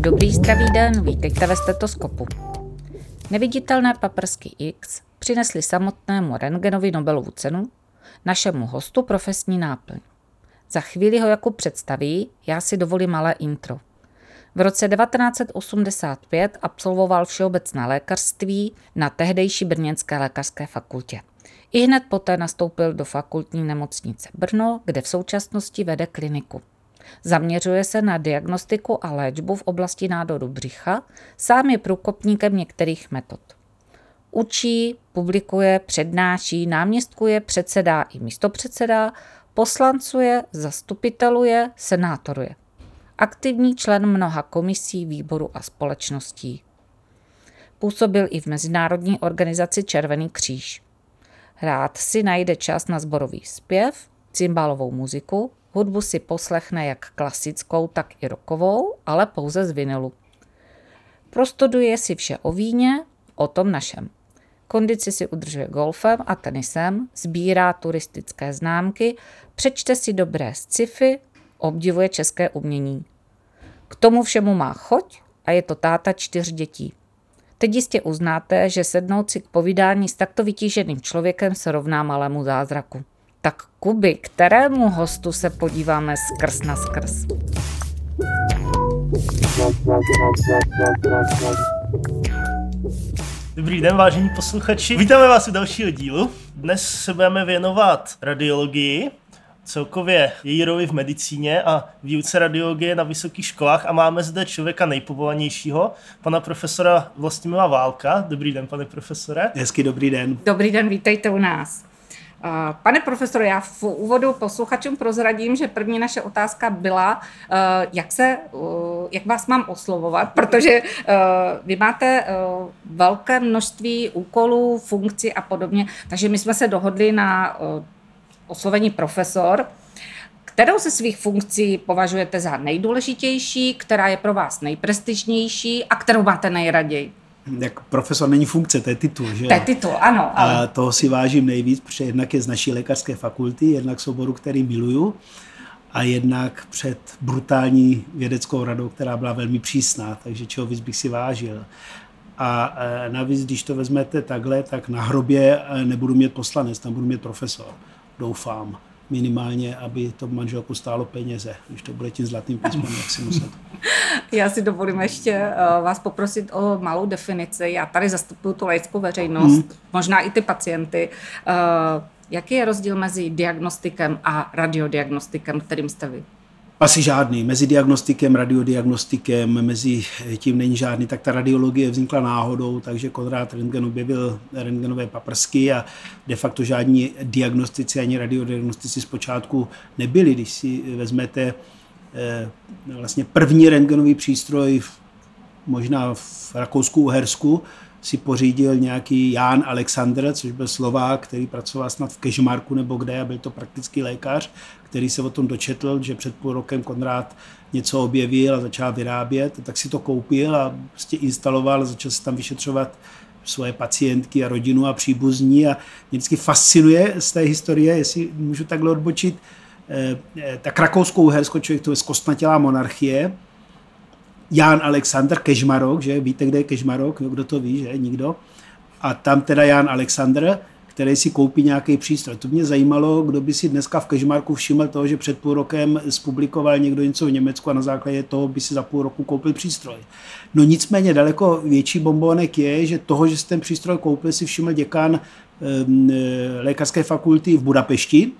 Dobrý zdravý den, vítejte ve stetoskopu. Neviditelné paprsky X přinesli samotnému Rengenovi Nobelovu cenu, našemu hostu profesní náplň. Za chvíli ho Jakub představí, já si dovolím malé intro. V roce 1985 absolvoval všeobecné lékařství na tehdejší Brněnské lékařské fakultě. I hned poté nastoupil do fakultní nemocnice Brno, kde v současnosti vede kliniku. Zaměřuje se na diagnostiku a léčbu v oblasti nádoru břicha, sám je průkopníkem některých metod. Učí, publikuje, přednáší, náměstkuje, předsedá i místopředsedá, poslancuje, zastupiteluje, senátoruje. Aktivní člen mnoha komisí, výboru a společností. Působil i v Mezinárodní organizaci Červený kříž. Rád si najde čas na zborový zpěv, cymbálovou muziku, hudbu si poslechne jak klasickou, tak i rokovou, ale pouze z vinilu. Prostuduje si vše o víně, o tom našem. Kondici si udržuje golfem a tenisem, sbírá turistické známky, přečte si dobré sci-fi, obdivuje české umění. K tomu všemu má choť a je to táta čtyř dětí. Teď jistě uznáte, že sednout si k povídání s takto vytíženým člověkem se rovná malému zázraku. Tak Kuby, kterému hostu se podíváme skrz na skrz? Dobrý den, vážení posluchači. Vítáme vás u dalšího dílu. Dnes se budeme věnovat radiologii, celkově její roli v medicíně a výuce radiologie na vysokých školách a máme zde člověka nejpovolanějšího, pana profesora Vlastimila Válka. Dobrý den, pane profesore. Hezky dobrý den. Dobrý den, vítejte u nás. Pane profesore, já v úvodu posluchačům prozradím, že první naše otázka byla, jak, se, jak vás mám oslovovat, protože vy máte velké množství úkolů, funkcí a podobně, takže my jsme se dohodli na oslovení profesor. Kterou ze svých funkcí považujete za nejdůležitější, která je pro vás nejprestižnější a kterou máte nejraději? Jak profesor není funkce, to je titul, že? To je titul, ano. Ale... A toho si vážím nejvíc, protože jednak je z naší lékařské fakulty, jednak z oboru, který miluju, a jednak před brutální vědeckou radou, která byla velmi přísná, takže čeho víc bych si vážil. A e, navíc, když to vezmete takhle, tak na hrobě e, nebudu mít poslanec, tam budu mít profesor doufám minimálně, aby to manželku stálo peněze, když to bude tím zlatým písmem, jak si muset. Já si dovolím ještě uh, vás poprosit o malou definici. Já tady zastupuju tu laickou veřejnost, hmm. možná i ty pacienty. Uh, jaký je rozdíl mezi diagnostikem a radiodiagnostikem, kterým jste vy? Asi žádný. Mezi diagnostikem, radiodiagnostikem, mezi tím není žádný. Tak ta radiologie vznikla náhodou, takže Konrad Rentgen objevil rentgenové paprsky a de facto žádní diagnostici ani radiodiagnostici zpočátku nebyli. Když si vezmete eh, vlastně první rentgenový přístroj možná v Rakousku-Uhersku, si pořídil nějaký Jan Alexander, což byl Slovák, který pracoval snad v Kežmarku nebo kde a byl to praktický lékař, který se o tom dočetl, že před půl rokem Konrád něco objevil a začal vyrábět, tak si to koupil a prostě instaloval a začal se tam vyšetřovat svoje pacientky a rodinu a příbuzní. A mě vždycky fascinuje z té historie, jestli můžu takhle odbočit, eh, eh, tak Rakousko-Uhersko, člověk to je zkostnatělá monarchie, Jan Alexander Kežmarok, že víte, kde je Kežmarok, kdo to ví, že nikdo. A tam teda Jan Alexander, který si koupí nějaký přístroj. To mě zajímalo, kdo by si dneska v Kežmarku všiml toho, že před půl rokem zpublikoval někdo něco v Německu a na základě toho by si za půl roku koupil přístroj. No nicméně daleko větší bombonek je, že toho, že si ten přístroj koupil, si všiml děkan ehm, e, lékařské fakulty v Budapešti,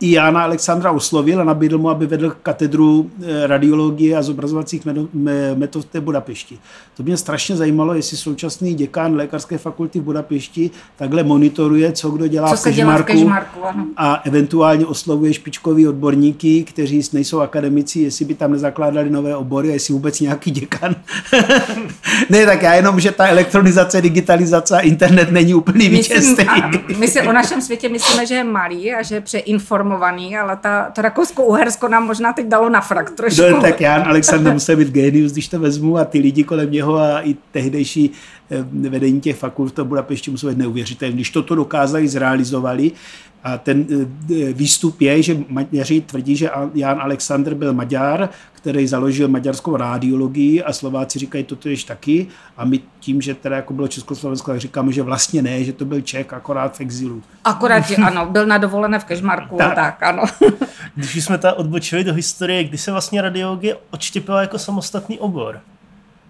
i Jána Alexandra oslovil a nabídl mu, aby vedl katedru eh, radiologie a zobrazovacích metod v té Budapešti. To mě strašně zajímalo, jestli současný děkán lékařské fakulty v Budapešti takhle monitoruje, co kdo dělá co v Kežmarku, dělá v Kežmarku a eventuálně oslovuje špičkový odborníky, kteří nejsou akademici, jestli by tam nezakládali nové obory a jestli vůbec nějaký děkan. ne, tak já jenom, že ta elektronizace, digitalizace a internet není úplný vítězství. My si o našem světě myslíme, že je malý a že je přeinformovaný informovaný, ale ta, to Rakousko-Uhersko nám možná teď dalo na frak trošku. No, tak Jan Alexander musel být genius, když to vezmu a ty lidi kolem něho a i tehdejší eh, vedení těch fakult v Budapešti muselo být neuvěřitelné. Když toto dokázali, zrealizovali, A ten eh, výstup je, že Maďaři tvrdí, že Jan Alexander byl Maďar, který založil maďarskou radiologii a Slováci říkají, toto jež taky. A my tím, že teda jako bylo Československo, tak říkáme, že vlastně ne, že to byl Čech, akorát v exilu. Akorát, že ano, byl na dovolené v Kežmarku, tak, tak ano. Když jsme ta odbočili do historie, kdy se vlastně radiologie odštěpila jako samostatný obor?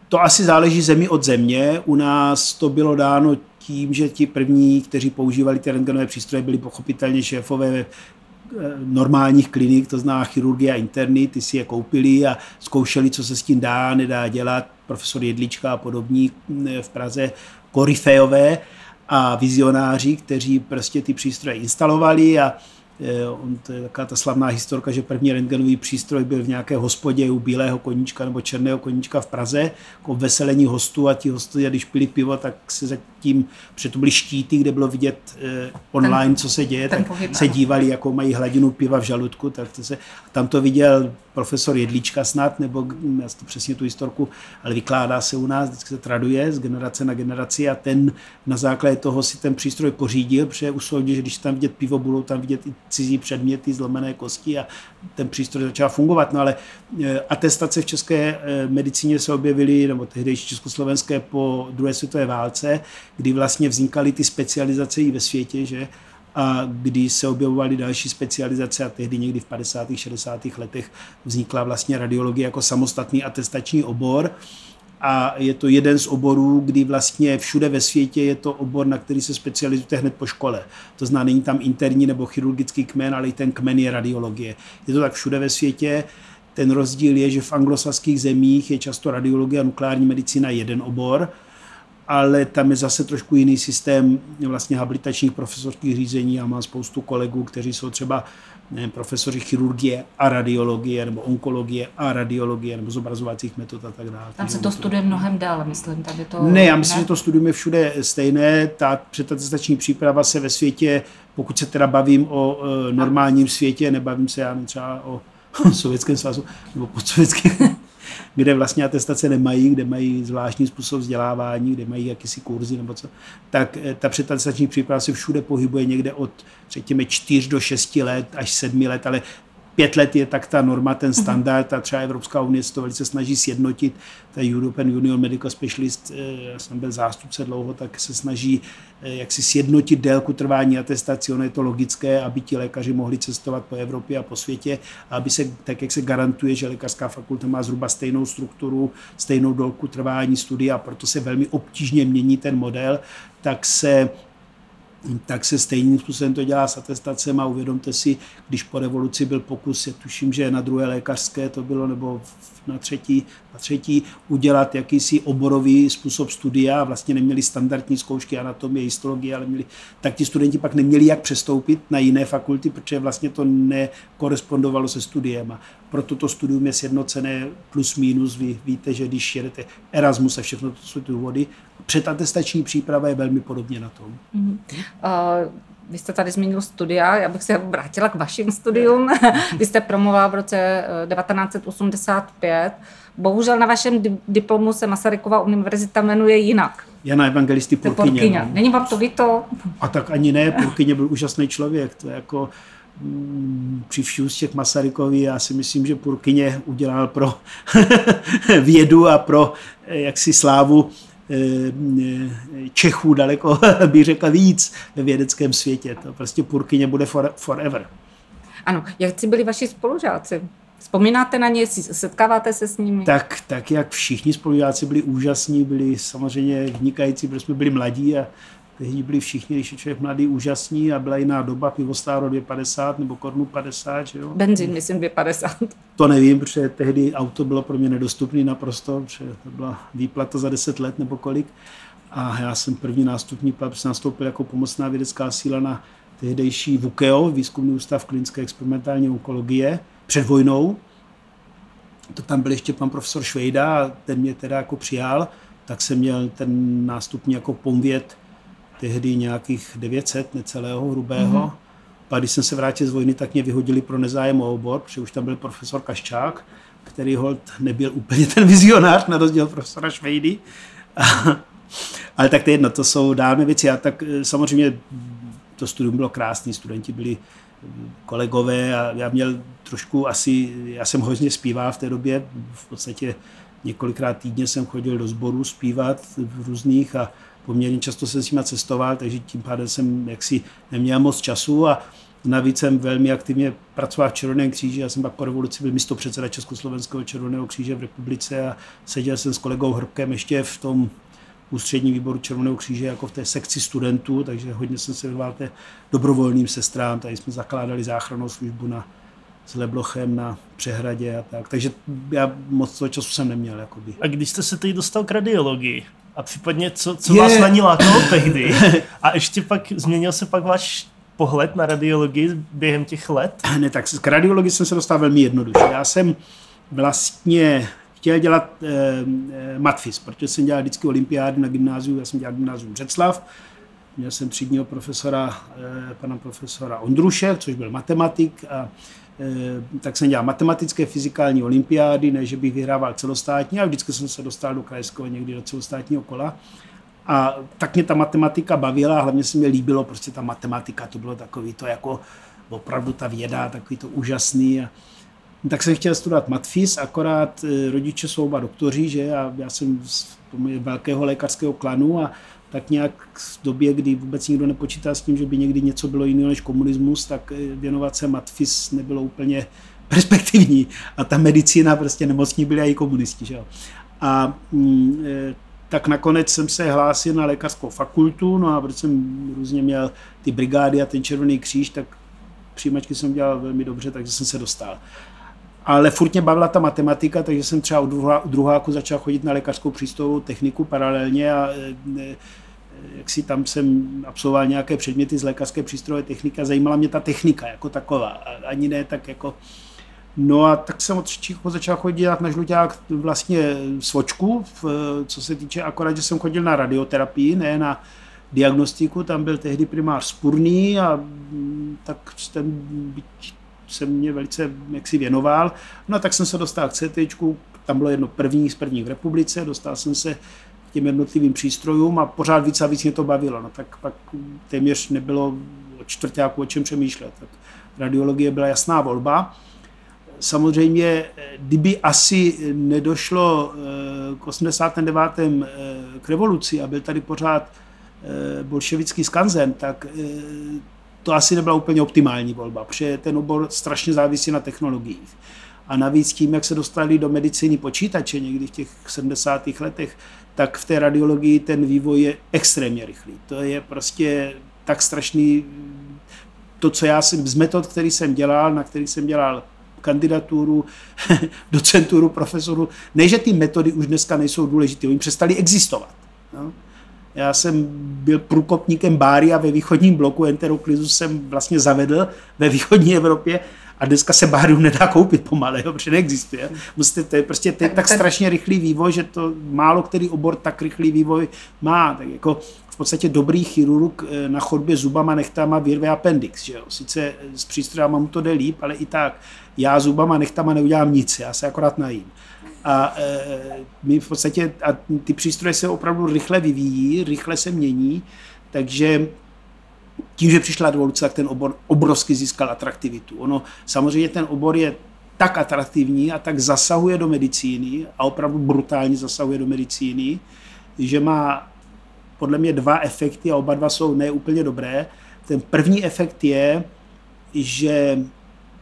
To asi záleží zemi od země. U nás to bylo dáno tím, že ti první, kteří používali ty rentgenové přístroje, byli pochopitelně šéfové normálních klinik, to zná chirurgie a interny, ty si je koupili a zkoušeli, co se s tím dá, nedá dělat. Profesor Jedlička a podobní eh, v Praze, korifejové a vizionáři, kteří prostě ty přístroje instalovali a On, to je taková ta slavná historka, že první rentgenový přístroj byl v nějaké hospodě u bílého koníčka nebo černého koníčka v Praze, jako veselení hostů a ti hosty, když pili pivo, tak se zatím, protože to byly štíty, kde bylo vidět eh, online, ten, co se děje, tak pohyb, se dívali, jakou mají hladinu piva v žaludku, tak to se, tam to viděl profesor Jedlička snad, nebo já to přesně tu historku, ale vykládá se u nás, vždycky se traduje z generace na generaci a ten na základě toho si ten přístroj pořídil, protože usoudil, že když tam vidět pivo, budou tam vidět i cizí předměty, zlomené kosti a ten přístroj začal fungovat. No ale e, atestace v české e, medicíně se objevily, nebo tehdejší československé po druhé světové válce, kdy vlastně vznikaly ty specializace i ve světě, že a kdy se objevovaly další specializace a tehdy někdy v 50. 60. letech vznikla vlastně radiologie jako samostatný atestační obor a je to jeden z oborů, kdy vlastně všude ve světě je to obor, na který se specializujete hned po škole. To znamená, není tam interní nebo chirurgický kmen, ale i ten kmen je radiologie. Je to tak všude ve světě. Ten rozdíl je, že v anglosaských zemích je často radiologie a nukleární medicína jeden obor, ale tam je zase trošku jiný systém vlastně habilitačních profesorských řízení. Já mám spoustu kolegů, kteří jsou třeba nevím, profesoři chirurgie a radiologie, nebo onkologie a radiologie, nebo zobrazovacích metod a tak dále. Tam se to studuje mnohem dál, myslím. Tady to, ne, já myslím, ne? že to studium je všude stejné. Ta předatestační příprava se ve světě, pokud se teda bavím o e, normálním světě, nebavím se já třeba o Sovětském svazu nebo podsovětském, kde vlastně atestace nemají, kde mají zvláštní způsob vzdělávání, kde mají jakýsi kurzy nebo co, tak eh, ta předatestační příprava se všude pohybuje někde od řekněme 4 do 6 let až 7 let, ale pět let je tak ta norma, ten mhm. standard a třeba Evropská unie se to velice snaží sjednotit. Ta European Union Medical Specialist, eh, já jsem byl zástupce dlouho, tak se snaží eh, jak si sjednotit délku trvání atestací. Ono je to logické, aby ti lékaři mohli cestovat po Evropě a po světě, a aby se, tak jak se garantuje, že lékařská fakulta má zhruba stejnou strukturu, stejnou délku trvání studia a proto se velmi obtížně mění ten model, tak se tak se stejným způsobem to dělá s atestacem a uvědomte si, když po revoluci byl pokus, já tuším, že na druhé lékařské to bylo, nebo na třetí, na třetí udělat jakýsi oborový způsob studia a vlastně neměli standardní zkoušky anatomie, histologie, ale měli, tak ti studenti pak neměli jak přestoupit na jiné fakulty, protože vlastně to nekorespondovalo se studiem a proto to studium je sjednocené plus minus. Vy víte, že když jedete Erasmus a všechno to jsou důvody, předatestační příprava je velmi podobně na tom. Mm-hmm. Uh... Vy jste tady zmínil studia, já bych se vrátila k vašim studium. Vy jste promoval v roce 1985. Eh, Bohužel na vašem diplomu se Masarykova univerzita jmenuje jinak. Jana Evangelisty Purkyně. Purkyně. No. Není vám to líto? A tak ani ne, Purkyně byl úžasný člověk. To je jako mm, při všů z těch Masarykovi, já si myslím, že Purkyně udělal pro vědu a pro eh, jaksi slávu Čechů daleko, bych řekl, víc ve vědeckém světě. To prostě Purkyně bude for, forever. Ano, jak si byli vaši spolužáci? Vzpomínáte na ně, setkáváte se s nimi? Tak, tak jak všichni spolužáci byli úžasní, byli samozřejmě vynikající, protože jsme byli mladí a Tehdy byli všichni, když je člověk mladý, úžasní a byla jiná doba, pivostáro 2,50 nebo kornu 50, že jo? Benzín, myslím, 2,50. To nevím, protože tehdy auto bylo pro mě nedostupné naprosto, protože to byla výplata za 10 let nebo kolik. A já jsem první nástupní plat, nastoupil jako pomocná vědecká síla na tehdejší VUKEO, Výzkumný ústav klinické experimentální onkologie, před vojnou. To tam byl ještě pan profesor Švejda a ten mě teda jako přijal, tak jsem měl ten nástupní jako pomvět tehdy nějakých 900 necelého hrubého. Mm-hmm. Pak když jsem se vrátil z vojny, tak mě vyhodili pro nezájem o obor, protože už tam byl profesor Kaščák, který hold nebyl úplně ten vizionář, na rozdíl profesora Švejdy. Ale tak to je jedno, to jsou dávné věci. A tak eh, samozřejmě to to studium bylo krásné, studenti byli kolegové a já měl trošku asi, já jsem hodně zpíval v té době, v podstatě několikrát týdně jsem chodil do sboru zpívat v různých a poměrně často jsem s nimi cestoval, takže tím pádem jsem jaksi neměl moc času a navíc jsem velmi aktivně pracoval v Červeném kříži. Já jsem pak po revoluci byl místo předseda Československého Červeného kříže v republice a seděl jsem s kolegou Hrbkem ještě v tom ústřední výboru Červeného kříže jako v té sekci studentů, takže hodně jsem se věnoval té dobrovolným sestrám. Tady jsme zakládali záchrannou službu na, s Leblochem na přehradě a tak. Takže já moc toho času jsem neměl. Jakoby. A když jste se teď dostal k radiologii, a případně co, co vás na ní lákalo tehdy? A ještě pak změnil se pak váš pohled na radiologii během těch let? Ne, tak k radiologii jsem se dostal velmi jednoduše. Já jsem vlastně chtěl dělat eh, matfis, protože jsem dělal vždycky olympiády na gymnáziu, já jsem dělal gymnázium Břeclav, měl jsem třídního profesora, eh, pana profesora Ondruše, což byl matematik a eh, tak jsem dělal matematické fyzikální olympiády, ne, že bych vyhrával celostátní, a vždycky jsem se dostal do krajského, někdy do celostátního kola. A tak mě ta matematika bavila, a hlavně se mi líbilo prostě ta matematika, to bylo takový to jako opravdu ta věda, takový to úžasný. A, tak jsem chtěl studovat matfis, akorát eh, rodiče jsou oba doktoři, že a já jsem z velkého lékařského klanu a tak nějak v době, kdy vůbec nikdo nepočítal s tím, že by někdy něco bylo jiného než komunismus, tak eh, věnovat se matfis nebylo úplně perspektivní. A ta medicína, prostě nemocní byli i komunisti. Že? A mm, eh, tak nakonec jsem se hlásil na lékařskou fakultu, no a protože jsem různě měl ty brigády a ten červený kříž, tak přijímačky jsem dělal velmi dobře, takže jsem se dostal. Ale furt mě bavila ta matematika, takže jsem třeba u, druhá, u druháku začal chodit na lékařskou přístrojovou techniku paralelně a e, e, jak si tam jsem absolvoval nějaké předměty z lékařské přístrojové techniky a zajímala mě ta technika jako taková. Ani ne tak jako No a tak jsem od Číchu začal chodit dělat na žluťák vlastně svočku, co se týče akorát, že jsem chodil na radioterapii, ne na diagnostiku, tam byl tehdy primář Spurný a mm, tak ten se mě velice jaksi věnoval. No tak jsem se dostal k CT, tam bylo jedno první z prvních v republice, dostal jsem se těm jednotlivým přístrojům a pořád víc a víc mě to bavilo. No tak pak téměř nebylo o čtvrtáku o čem přemýšlet. Tak radiologie byla jasná volba. Samozřejmě, kdyby asi nedošlo eh, k 89. Eh, k revoluci a byl tady pořád eh, bolševický skanzen, tak to asi nebyla úplně optimální volba, protože ten obor strašně závisí na technologiích. A navíc tím, jak se dostali do medicíny počítače někdy v těch 70. letech, tak v té radiologii ten vývoj je extrémně rychlý. To je prostě tak strašný, to, co já jsem, z metod, který jsem dělal, na který jsem dělal kandidaturu, docenturu, profesoru, ne, že ty metody už dneska nejsou důležité, oni přestali existovat. No. Já jsem byl průkopníkem Bária ve východním bloku, enteroklizu jsem vlastně zavedl ve východní Evropě a dneska se Bárium nedá koupit pomalé, protože neexistuje. Musíte, to je prostě to je tak strašně rychlý vývoj, že to málo který obor tak rychlý vývoj má. Tak jako v podstatě dobrý chirurg eh, na chodbě zubama nechtama vyrve appendix. Že jo? Sice s přístrojama mu to jde líp, ale i tak. Já zubama nechtama neudělám nic, já se akorát najím. A e, my v podstatě, a ty přístroje se opravdu rychle vyvíjí, rychle se mění, takže tím, že přišla revoluce, tak ten obor obrovsky získal atraktivitu. Ono, samozřejmě ten obor je tak atraktivní a tak zasahuje do medicíny a opravdu brutálně zasahuje do medicíny, že má podle mě dva efekty a oba dva jsou neúplně dobré. Ten první efekt je, že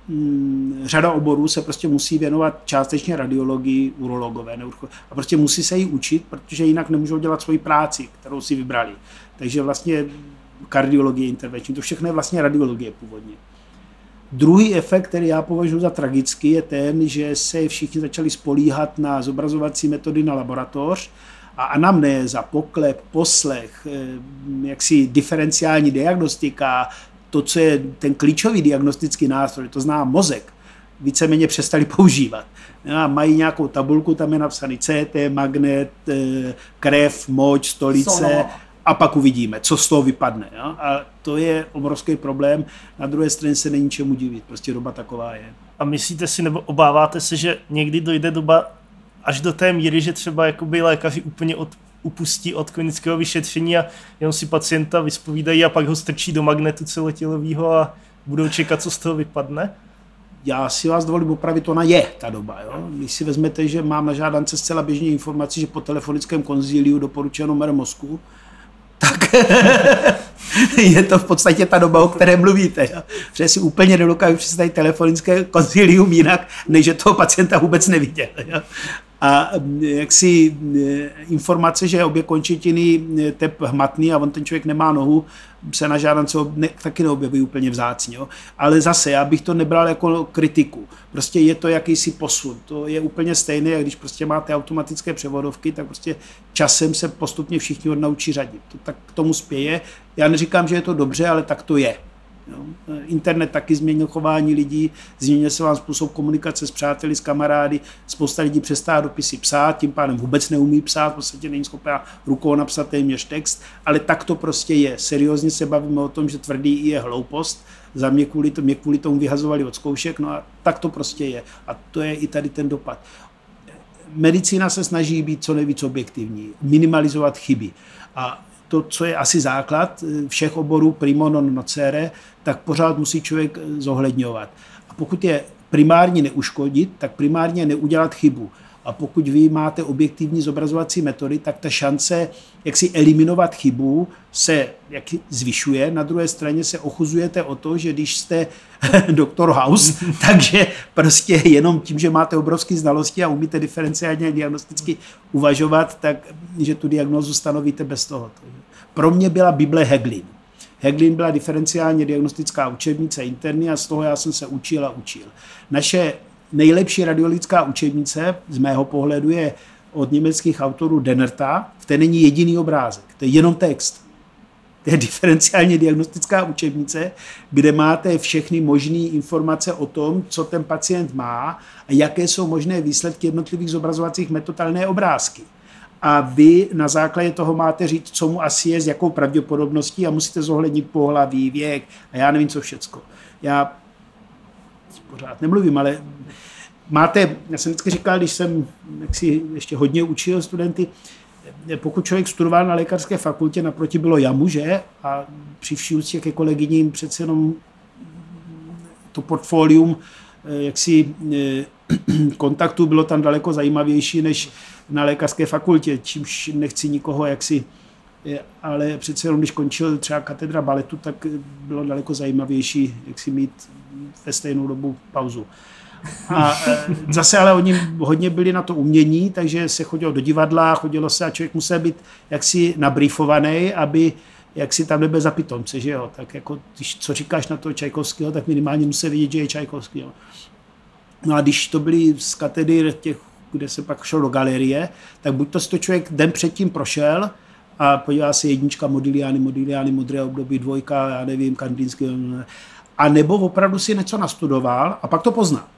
mm, řada oborů se prostě musí věnovat částečně radiologii, urologové a prostě musí se jí učit, protože jinak nemůžou dělat svoji práci, kterou si vybrali. Takže vlastně kardiologie intervenční, to všechno je vlastně radiologie původně. Druhý efekt, který já považuji za tragický, je ten, že se všichni začali spolíhat na zobrazovací metody na laboratoř a anamnéza, poklep, poslech, eh, jaksi diferenciální diagnostika, to, co je ten klíčový diagnostický nástroj, to zná mozek, víceméně přestali používat. A mají nějakou tabulku, tam je napsaný CT, magnet, eh, krev, moč, stolice. A pak uvidíme, co z toho vypadne. Jo? A to je obrovský problém. Na druhé straně se není čemu divit, prostě doba taková je. A myslíte si, nebo obáváte se, že někdy dojde doba až do té míry, že třeba jakoby lékaři úplně od upustí od klinického vyšetření a jenom si pacienta vyspovídají a pak ho strčí do magnetu celotělového a budou čekat, co z toho vypadne? já si vás dovolím opravit, ona je ta doba. Jo? Když si vezmete, že mám na žádance zcela běžně informaci, že po telefonickém konzíliu doporučeno mer mozku, tak je to v podstatě ta doba, o které mluvíte. Protože si úplně nedokážu představit telefonické konzilium jinak, než že toho pacienta vůbec neviděl. Jo? A jaksi informace, že obě končetiny tep hmatný a on ten člověk nemá nohu, se na žádance ne, taky neobjeví úplně vzácně. Jo? Ale zase, já bych to nebral jako kritiku. Prostě je to jakýsi posun. To je úplně stejné, jak když prostě máte automatické převodovky, tak prostě časem se postupně všichni odnaučí řadit. To tak k tomu spěje. Já neříkám, že je to dobře, ale tak to je. Jo. Internet taky změnil chování lidí, změnil se vám způsob komunikace s přáteli, s kamarády, spousta lidí přestá dopisy psát, tím pádem vůbec neumí psát, v podstatě není schopná rukou napsat téměř text, ale tak to prostě je. Seriózně se bavíme o tom, že tvrdý je hloupost, za mě kvůli, to, mě kvůli tomu vyhazovali od zkoušek, no a tak to prostě je. A to je i tady ten dopad. Medicína se snaží být co nejvíc objektivní, minimalizovat chyby. A to, co je asi základ eh, všech oborů primo non nocere, tak pořád musí člověk eh, zohledňovat. A pokud je primárně neuškodit, tak primárně neudělat chybu. A pokud vy máte objektivní zobrazovací metody, tak ta šance, jak si eliminovat chybu, se jak zvyšuje. Na druhé straně se ochuzujete o to, že když jste doktor House, takže prostě jenom tím, že máte obrovské znalosti a umíte diferenciálně diagnosticky uvažovat, tak že tu diagnózu stanovíte bez toho. Pro mě byla Bible Heglin. Heglin byla diferenciálně diagnostická učebnice interní a z toho já jsem se učil a učil. Naše nejlepší radiologická učebnice z mého pohledu je od německých autorů Denerta, v té není jediný obrázek, to je jenom text. To je diferenciálně diagnostická učebnice, kde máte všechny možné informace o tom, co ten pacient má a jaké jsou možné výsledky jednotlivých zobrazovacích metod, ale ne obrázky. A vy na základě toho máte říct, co mu asi je, s jakou pravděpodobností a musíte zohlednit pohlaví, věk a já nevím, co všecko. Já pořád nemluvím, ale máte, já jsem vždycky říkal, když jsem jak si ještě hodně učil studenty, pokud člověk studoval na lékařské fakultě, naproti bylo jamu, že? A při vší úctě ke kolegyním přece jenom to portfolium eh, jaksi eh, kontaktu bylo tam daleko zajímavější než na lékařské fakultě, čímž nechci nikoho jaksi ale přece jenom, když končil třeba katedra baletu, tak bylo daleko zajímavější, jak si mít ve stejnou dobu pauzu. A e, zase ale oni hodně byli na to umění, takže se chodilo do divadla, chodilo se a člověk musel být jaksi nabrýfovaný, aby jak si tam nebyl za pitomce, že jo. Tak jako, když, co říkáš na toho Čajkovského, tak minimálně musí vidět, že je Čajkovský. Jo. No a když to byli z katedry těch, kde se pak šel do galerie, tak buď to si to člověk den předtím prošel, a podívá se jednička Modigliani, Modigliani, modré období, dvojka, já nevím, Kandinský, a nebo opravdu si něco nastudoval a pak to pozná.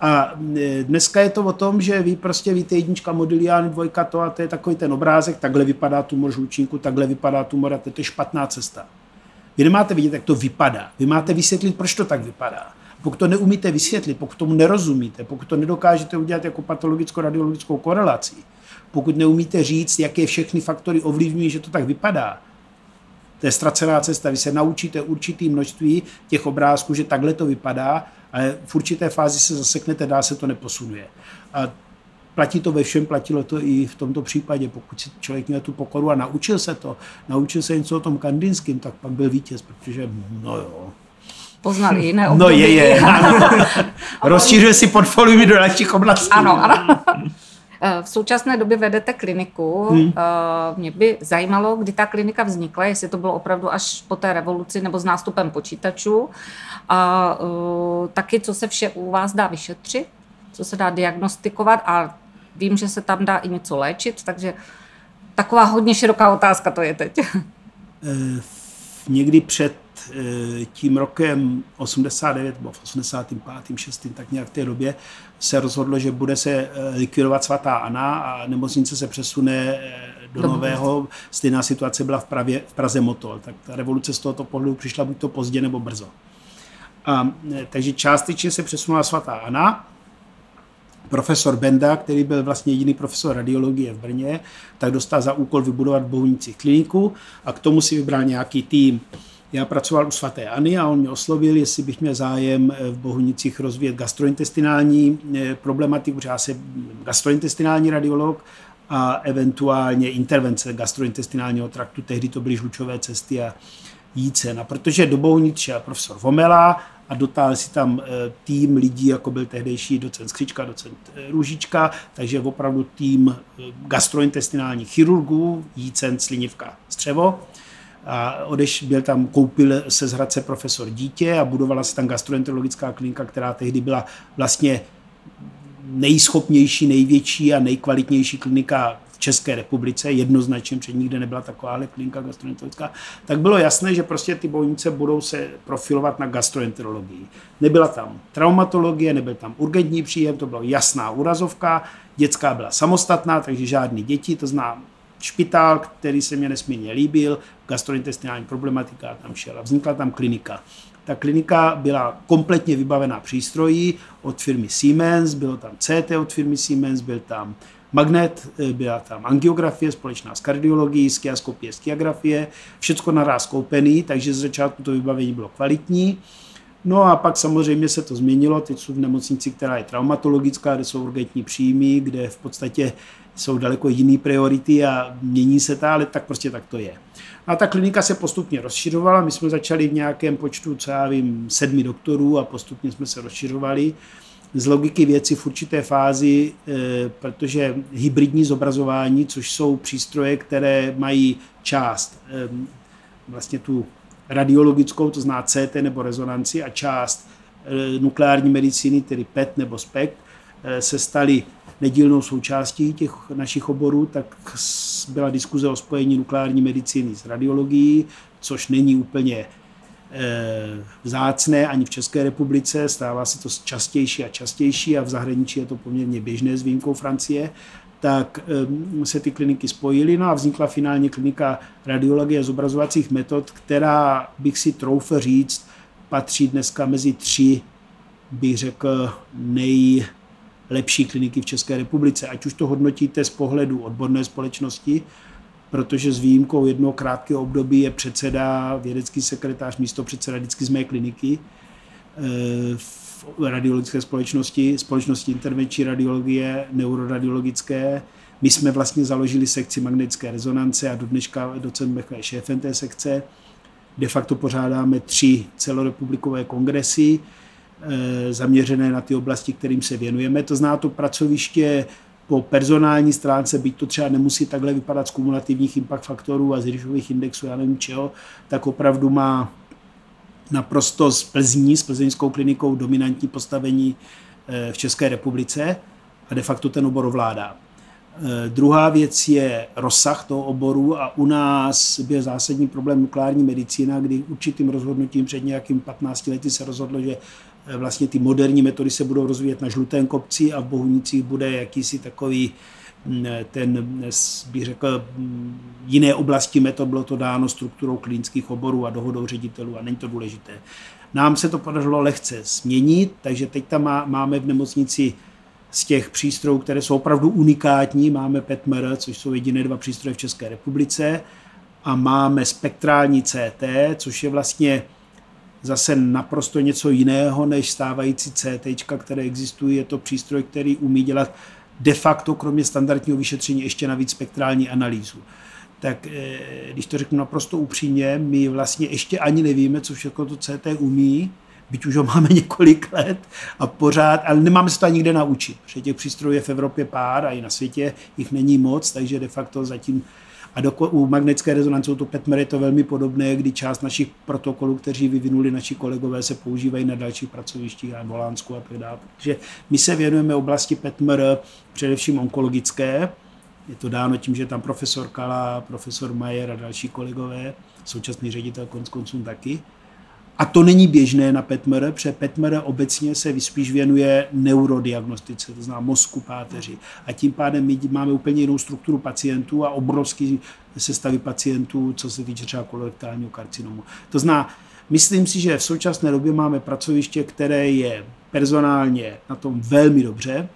A e, dneska je to o tom, že vy prostě víte jednička Modigliani, dvojka to a to je takový ten obrázek, takhle vypadá tumor žlučníku, takhle vypadá tumor a to je špatná cesta. Vy nemáte vidět, jak to vypadá. Vy máte vysvětlit, proč to tak vypadá. Pokud to neumíte vysvětlit, pokud tomu nerozumíte, pokud to nedokážete udělat jako patologicko-radiologickou korelaci, pokud neumíte říct, jaké všechny faktory ovlivňují, že to tak vypadá, to je ztracená cesta. Vy se naučíte určitý množství těch obrázků, že takhle to vypadá, ale v určité fázi se zaseknete, dá se to neposunuje. A platí to ve všem, platilo to i v tomto případě. Pokud si člověk měl tu pokoru a naučil se to, naučil se něco o tom kandinském, tak pak byl vítěz, protože no jo, Poznali jiné No období. je, je. Ano. Rozšiřuje si portfolio do dalších oblastí. Ano, ano. Eh, V současné době vedete kliniku. Hmm. Mě by zajímalo, kdy ta klinika vznikla, jestli to bylo opravdu až po té revoluci nebo s nástupem počítačů. A uh, taky, co se vše u vás dá vyšetřit, co se dá diagnostikovat a vím, že se tam dá i něco léčit, takže taková hodně široká otázka to je teď. Eh, Někdy před eh, tím rokem 89 nebo v 85. 6. tak nějak v té době se rozhodlo, že bude se eh, likvidovat svatá Anna a nemocnice se přesune eh, do Do nového. Stejná situace byla v, Pravě, v Praze Motol. Tak ta revoluce z tohoto pohledu přišla buď to pozdě nebo brzo. A, takže částečně se přesunula svatá Anna, profesor Benda, který byl vlastně jediný profesor radiologie v Brně, tak dostal za úkol vybudovat v Bohunicích kliniku a k tomu si vybral nějaký tým. Já pracoval u svaté Ani a on mě oslovil, jestli bych měl zájem v Bohunicích rozvíjet gastrointestinální eh, problematiku, protože já jsem gastrointestinální radiolog a eventuálně intervence gastrointestinálního traktu. Tehdy to byly žlučové cesty a jícen. A protože do Bohunic šel profesor Vomela a dotáhl si tam eh, tým lidí, jako byl tehdejší docent Skřička, docent eh, Růžička, takže opravdu tým gastrointestinálních chirurgů, jícen, slinivka, střevo a odeš, byl tam, koupil se z Hradce profesor dítě a budovala se tam gastroenterologická klinika, která tehdy byla vlastně nejschopnější, největší a nejkvalitnější klinika v České republice, jednoznačně, protože nikde nebyla takováhle klinika gastroenterologická, tak bylo jasné, že prostě ty bojnice budou se profilovat na gastroenterologii. Nebyla tam traumatologie, nebyl tam urgentní příjem, to byla jasná úrazovka, dětská byla samostatná, takže žádný děti, to znám špitál, který se mě nesmírně líbil, gastrointestinální problematika tam šel a vznikla tam klinika. Ta klinika byla kompletně vybavená přístrojí od firmy Siemens, bylo tam CT od firmy Siemens, byl tam magnet, byla tam angiografie společná s kardiologií, skiaskopie, skiagrafie, všechno naraz koupený, takže z začátku to vybavení bylo kvalitní. No a pak samozřejmě se to změnilo, teď jsou v nemocnici, která je traumatologická, kde jsou urgentní příjmy, kde v podstatě jsou daleko jiné priority a mění se to, ale tak prostě tak to je. A ta klinika se postupně rozšiřovala, my jsme začali v nějakém počtu, co já vím, sedmi doktorů a postupně jsme se rozšiřovali z logiky věci v určité fázi, eh, protože hybridní zobrazování, což jsou přístroje, které mají část eh, vlastně tu radiologickou, to zná CT nebo rezonanci a část eh, nukleární medicíny, tedy PET nebo SPECT, se staly nedílnou součástí těch našich oborů, tak byla diskuze o spojení nukleární medicíny s radiologií, což není úplně eh, vzácné ani v České republice, stává se to častější a častější a v zahraničí je to poměrně běžné s výjimkou Francie, tak eh, se ty kliniky spojily. No a vznikla finálně klinika radiologie a zobrazovacích metod, která bych si troufl říct, patří dneska mezi tři, bych řekl, nej, lepší kliniky v České republice, ať už to hodnotíte z pohledu odborné společnosti, protože s výjimkou jednoho krátkého období je předseda, vědecký sekretář, místo předseda vždycky z mé kliniky. Eh, radiologické společnosti, společnosti intervenční radiologie, neuroradiologické. My jsme vlastně založili sekci magnetické rezonance a do dneška docent Mechla je šéfem té sekce. De facto pořádáme tři celorepublikové kongresy, Eh, zaměřené na ty oblasti, kterým se věnujeme. To zná to pracoviště po personální stránce, byť to třeba nemusí takhle vypadat z kumulativních impact faktorů a z Rišových indexů, já nevím čeho, tak opravdu má naprosto z Plzní, s plzeňskou klinikou dominantní postavení eh, v České republice a de facto ten obor ovládá. Eh, druhá věc je rozsah toho oboru a u nás byl zásadní problém nukleární medicína, kdy určitým rozhodnutím před nějakým 15 lety se rozhodlo, že Eh, vlastně ty moderní metody se budou rozvíjet na žlutém kopci a v Bohunicích bude jakýsi takový mm, ten, bych řekl, jiné oblasti metod bylo to dáno strukturou klinických oborů a dohodou ředitelů a není to důležité. Nám se to podařilo lehce změnit, takže teď tam má, máme v nemocnici z těch přístrojů, které jsou opravdu unikátní, máme PETMR, což jsou jediné dva přístroje v České republice, a máme spektrální CT, což je vlastně zase naprosto něco jiného než stávající CT, které existují. Je to přístroj, který umí dělat de facto, kromě standardního vyšetření, ještě navíc spektrální analýzu. Tak eh, když to řeknu naprosto upřímně, my vlastně ještě ani nevíme, co všechno to CT umí, byť už ho máme několik let a pořád, ale nemáme se to ani nikde naučit, protože těch přístrojů je v Evropě pár a i na světě jich není moc, takže de facto zatím a do, u magnetické rezonance, to PETMER je to velmi podobné, kdy část našich protokolů, kteří vyvinuli naši kolegové, se používají na dalších pracovištích a v Holandsku a tak dále. Takže my se věnujeme oblasti PETMER především onkologické. Je to dáno tím, že tam profesor Kala, profesor Majer a další kolegové, současný ředitel konc konců taky. A to není běžné na PETMR, protože PETMR obecně se spíš věnuje neurodiagnostice, to znamená mozku, páteři. A tím pádem my máme úplně jinou strukturu pacientů a obrovský sestavy pacientů, co se týče třeba kolorektálního karcinomu. To znamená, myslím si, že v současné době máme pracoviště, které je personálně na tom velmi dobře,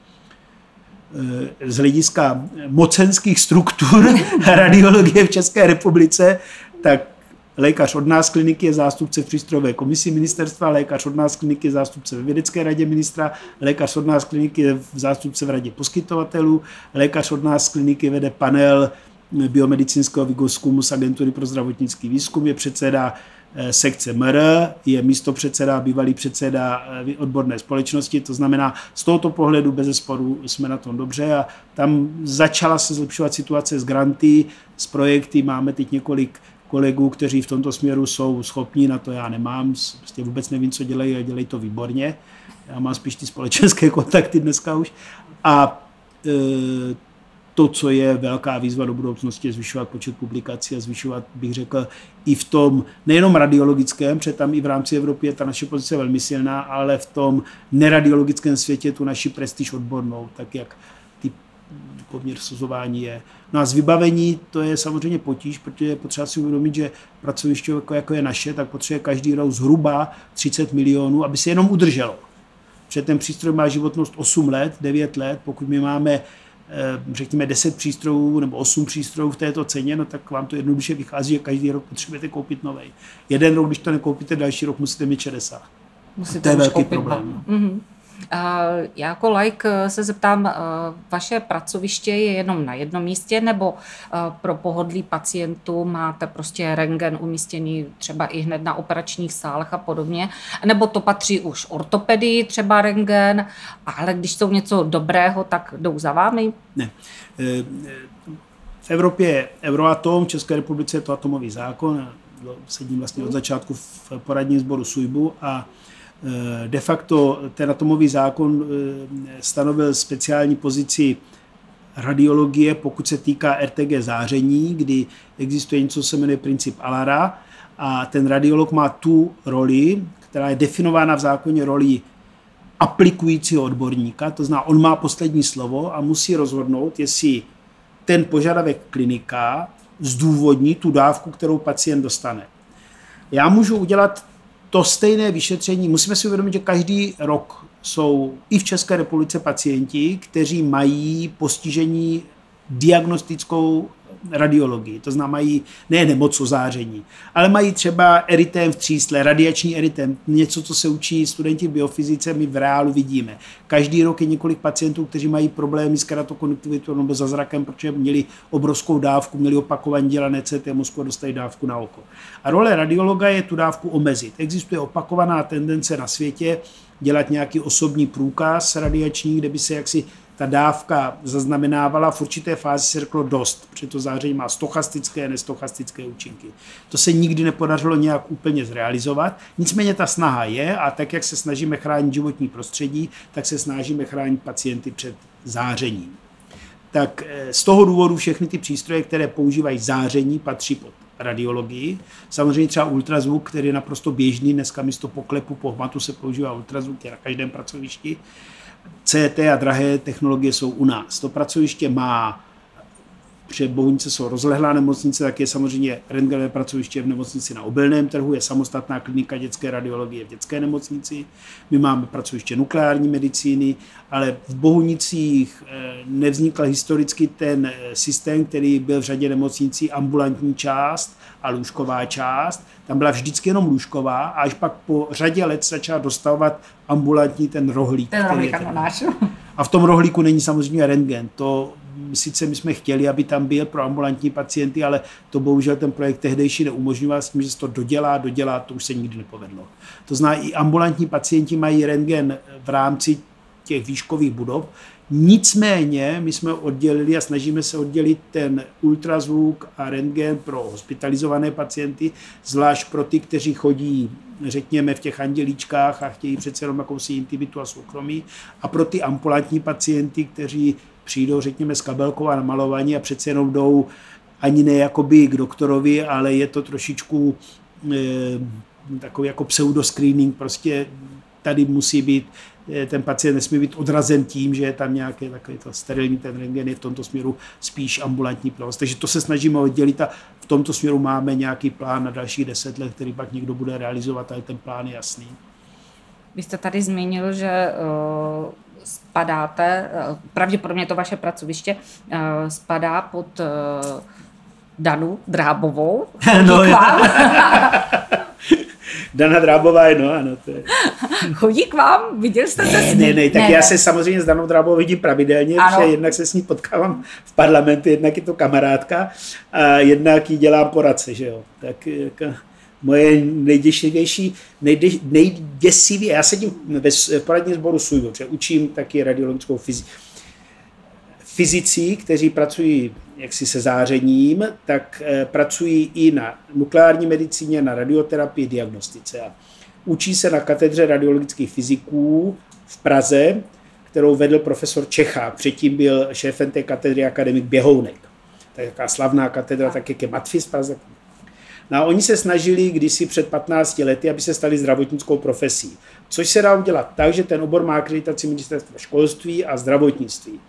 z hlediska mocenských struktur radiologie v České republice, tak lékař od nás kliniky je zástupce v přístrojové komisi ministerstva, lékař od nás kliniky je zástupce ve vědecké radě ministra, lékař od nás kliniky je zástupce v radě poskytovatelů, lékař od nás kliniky vede panel biomedicínského výzkumu z agentury pro zdravotnický výzkum, je předseda eh, sekce MR, je místo předseda, bývalý předseda eh, odborné společnosti, to znamená, z tohoto pohledu bez sporu jsme na tom dobře a tam začala se zlepšovat situace s granty, s projekty, máme teď několik kolegů, kteří v tomto směru jsou schopní, na to já nemám, prostě vůbec nevím, co dělají a dělají to výborně. Já mám spíš ty společenské kontakty dneska už. A e, to, co je velká výzva do budoucnosti, je zvyšovat počet publikací a zvyšovat, bych řekl, i v tom nejenom radiologickém, protože tam i v rámci Evropy je ta naše pozice velmi silná, ale v tom neradiologickém světě tu naši prestiž odbornou, tak jak poměr suzování je. No a z vybavení to je samozřejmě potíž, protože je potřeba si uvědomit, že pracoviště jako, jako je naše, tak potřebuje každý rok zhruba 30 milionů, aby se jenom udrželo. Protože ten přístroj má životnost 8 let, 9 let, pokud my máme Eh, řekněme 10 přístrojů nebo 8 přístrojů v této ceně, no tak vám to jednoduše vychází, že každý rok potřebujete koupit nový. Jeden rok, když to nekoupíte, další rok musíte mít 60. Musíte to je velký problém. Mm-hmm. Já jako like eh, se zeptám, eh, vaše pracoviště je jenom na jednom místě nebo eh, pro pohodlí pacientů máte prostě rengen umístěný třeba i hned na operačních sálech a podobně, nebo to patří už ortopedii, třeba rengen, ale když jsou něco dobrého, tak jdou za vámi? Ne. V Evropě je Euroatom, v České republice je to atomový zákon, sedím vlastně od začátku v poradním sboru SUJBu a de facto ten atomový zákon eh, stanovil speciální pozici radiologie, pokud se týká RTG záření, kdy existuje něco, co se jmenuje princip Alara a ten radiolog má tu roli, která je definována v zákoně roli aplikujícího odborníka, to znamená, on má poslední slovo a musí rozhodnout, jestli ten požadavek klinika zdůvodní tu dávku, kterou pacient dostane. Já můžu udělat to stejné vyšetření, musíme si uvědomit, že každý rok jsou i v České republice pacienti, kteří mají postižení diagnostickou radiologii, to znamená mají ne nemoc o záření, ale mají třeba eritém v třísle, radiační eritém, něco, co se učí studenti biofyzice, my v reálu vidíme. Každý rok je několik pacientů, kteří mají problémy s keratokonjunktivitou nebo za zrakem, protože měli obrovskou dávku, měli opakovaně dělané CT mozku a dostali dávku na oko. A role radiologa je tu dávku omezit. Existuje opakovaná tendence na světě dělat nějaký osobní průkaz radiační, kde by se jaksi ta dávka zaznamenávala, v určité fázi se řeklo dost, protože to záření má stochastické a nestochastické účinky. To se nikdy nepodařilo nějak úplně zrealizovat, nicméně ta snaha je a tak, jak se snažíme chránit životní prostředí, tak se snažíme chránit pacienty před zářením. Tak eh, z toho důvodu všechny ty přístroje, které používají záření, patří pod radiologii. Samozřejmě třeba ultrazvuk, který je naprosto běžný, dneska místo poklepu po hmatu se používá ultrazvuk, je na každém pracovišti. CT a drahé technologie jsou u nás. To pracoviště má protože Bohunice jsou rozlehlá nemocnice, tak je samozřejmě rentgenové pracoviště v nemocnici na obilném trhu, je samostatná klinika dětské radiologie v dětské nemocnici. My máme pracoviště nukleární medicíny, ale v Bohunicích eh, nevznikl historicky ten eh, systém, který byl v řadě nemocnicí ambulantní část a lůžková část. Tam byla vždycky jenom lůžková a až pak po řadě let začala dostavovat ambulantní ten rohlík. Ten rohlík, ano, náš. A v tom rohlíku není samozřejmě rentgen. To sice my jsme chtěli, aby tam byl pro ambulantní pacienty, ale to bohužel ten projekt tehdejší neumožňoval s tím, že se to dodělá, dodělá, to už se nikdy nepovedlo. To znamená, i ambulantní pacienti mají rentgen v rámci těch výškových budov, Nicméně my jsme oddělili a snažíme se oddělit ten ultrazvuk a rentgen pro hospitalizované pacienty, zvlášť pro ty, kteří chodí, řekněme, v těch andělíčkách a chtějí přece jenom jakousi intimitu a soukromí, a pro ty ambulantní pacienty, kteří přijdou, řekněme, s kabelkou a namalovaní a přece jenom jdou ani ne jakoby k doktorovi, ale je to trošičku e, takový jako pseudoscreening, prostě tady musí být, eh, ten pacient nesmí být odrazen tím, že je tam nějaké takové to sterilní, ten rengen je v tomto směru spíš ambulantní provoz. Takže to se snažíme oddělit a v tomto směru máme nějaký plán na dalších deset let, který pak někdo bude realizovat, ale ten plán je jasný. Vy jste tady zmínil, že uh spadáte, eh, pravděpodobně to vaše pracoviště eh, spadá pod eh, Danu Drábovou. No, Dana Drábová, no ano, to je. chodí k vám, viděl jste se s ní? Ne, ne, tak já se samozřejmě s Danou Drábovou vidím pravidelně, Ano. protože jednak se s ní potkávám v parlamentu, jednak je to kamarádka a jednak jí dělám poradce, že jo. Tak jako moje nejděsivější, nejde, nejděsivě, já sedím ve poradním sboru SUJVO, protože učím taky radiologickou fyziku. Fyzici, kteří pracují jaksi se zářením, tak eh, pracují i na nukleární medicíně, na radioterapii, diagnostice. A učí se na katedře radiologických fyziků v Praze, kterou vedl profesor Čechák. Předtím byl šéfem té katedry akademik Běhounek. Tak jaká slavná katedra, tak jak je Matfis Praze. No a oni se snažili kdysi před 15 lety, aby se stali zdravotnickou profesí. Což se dá udělat tak, že ten obor má akreditaci ministerstva školství a zdravotnictví.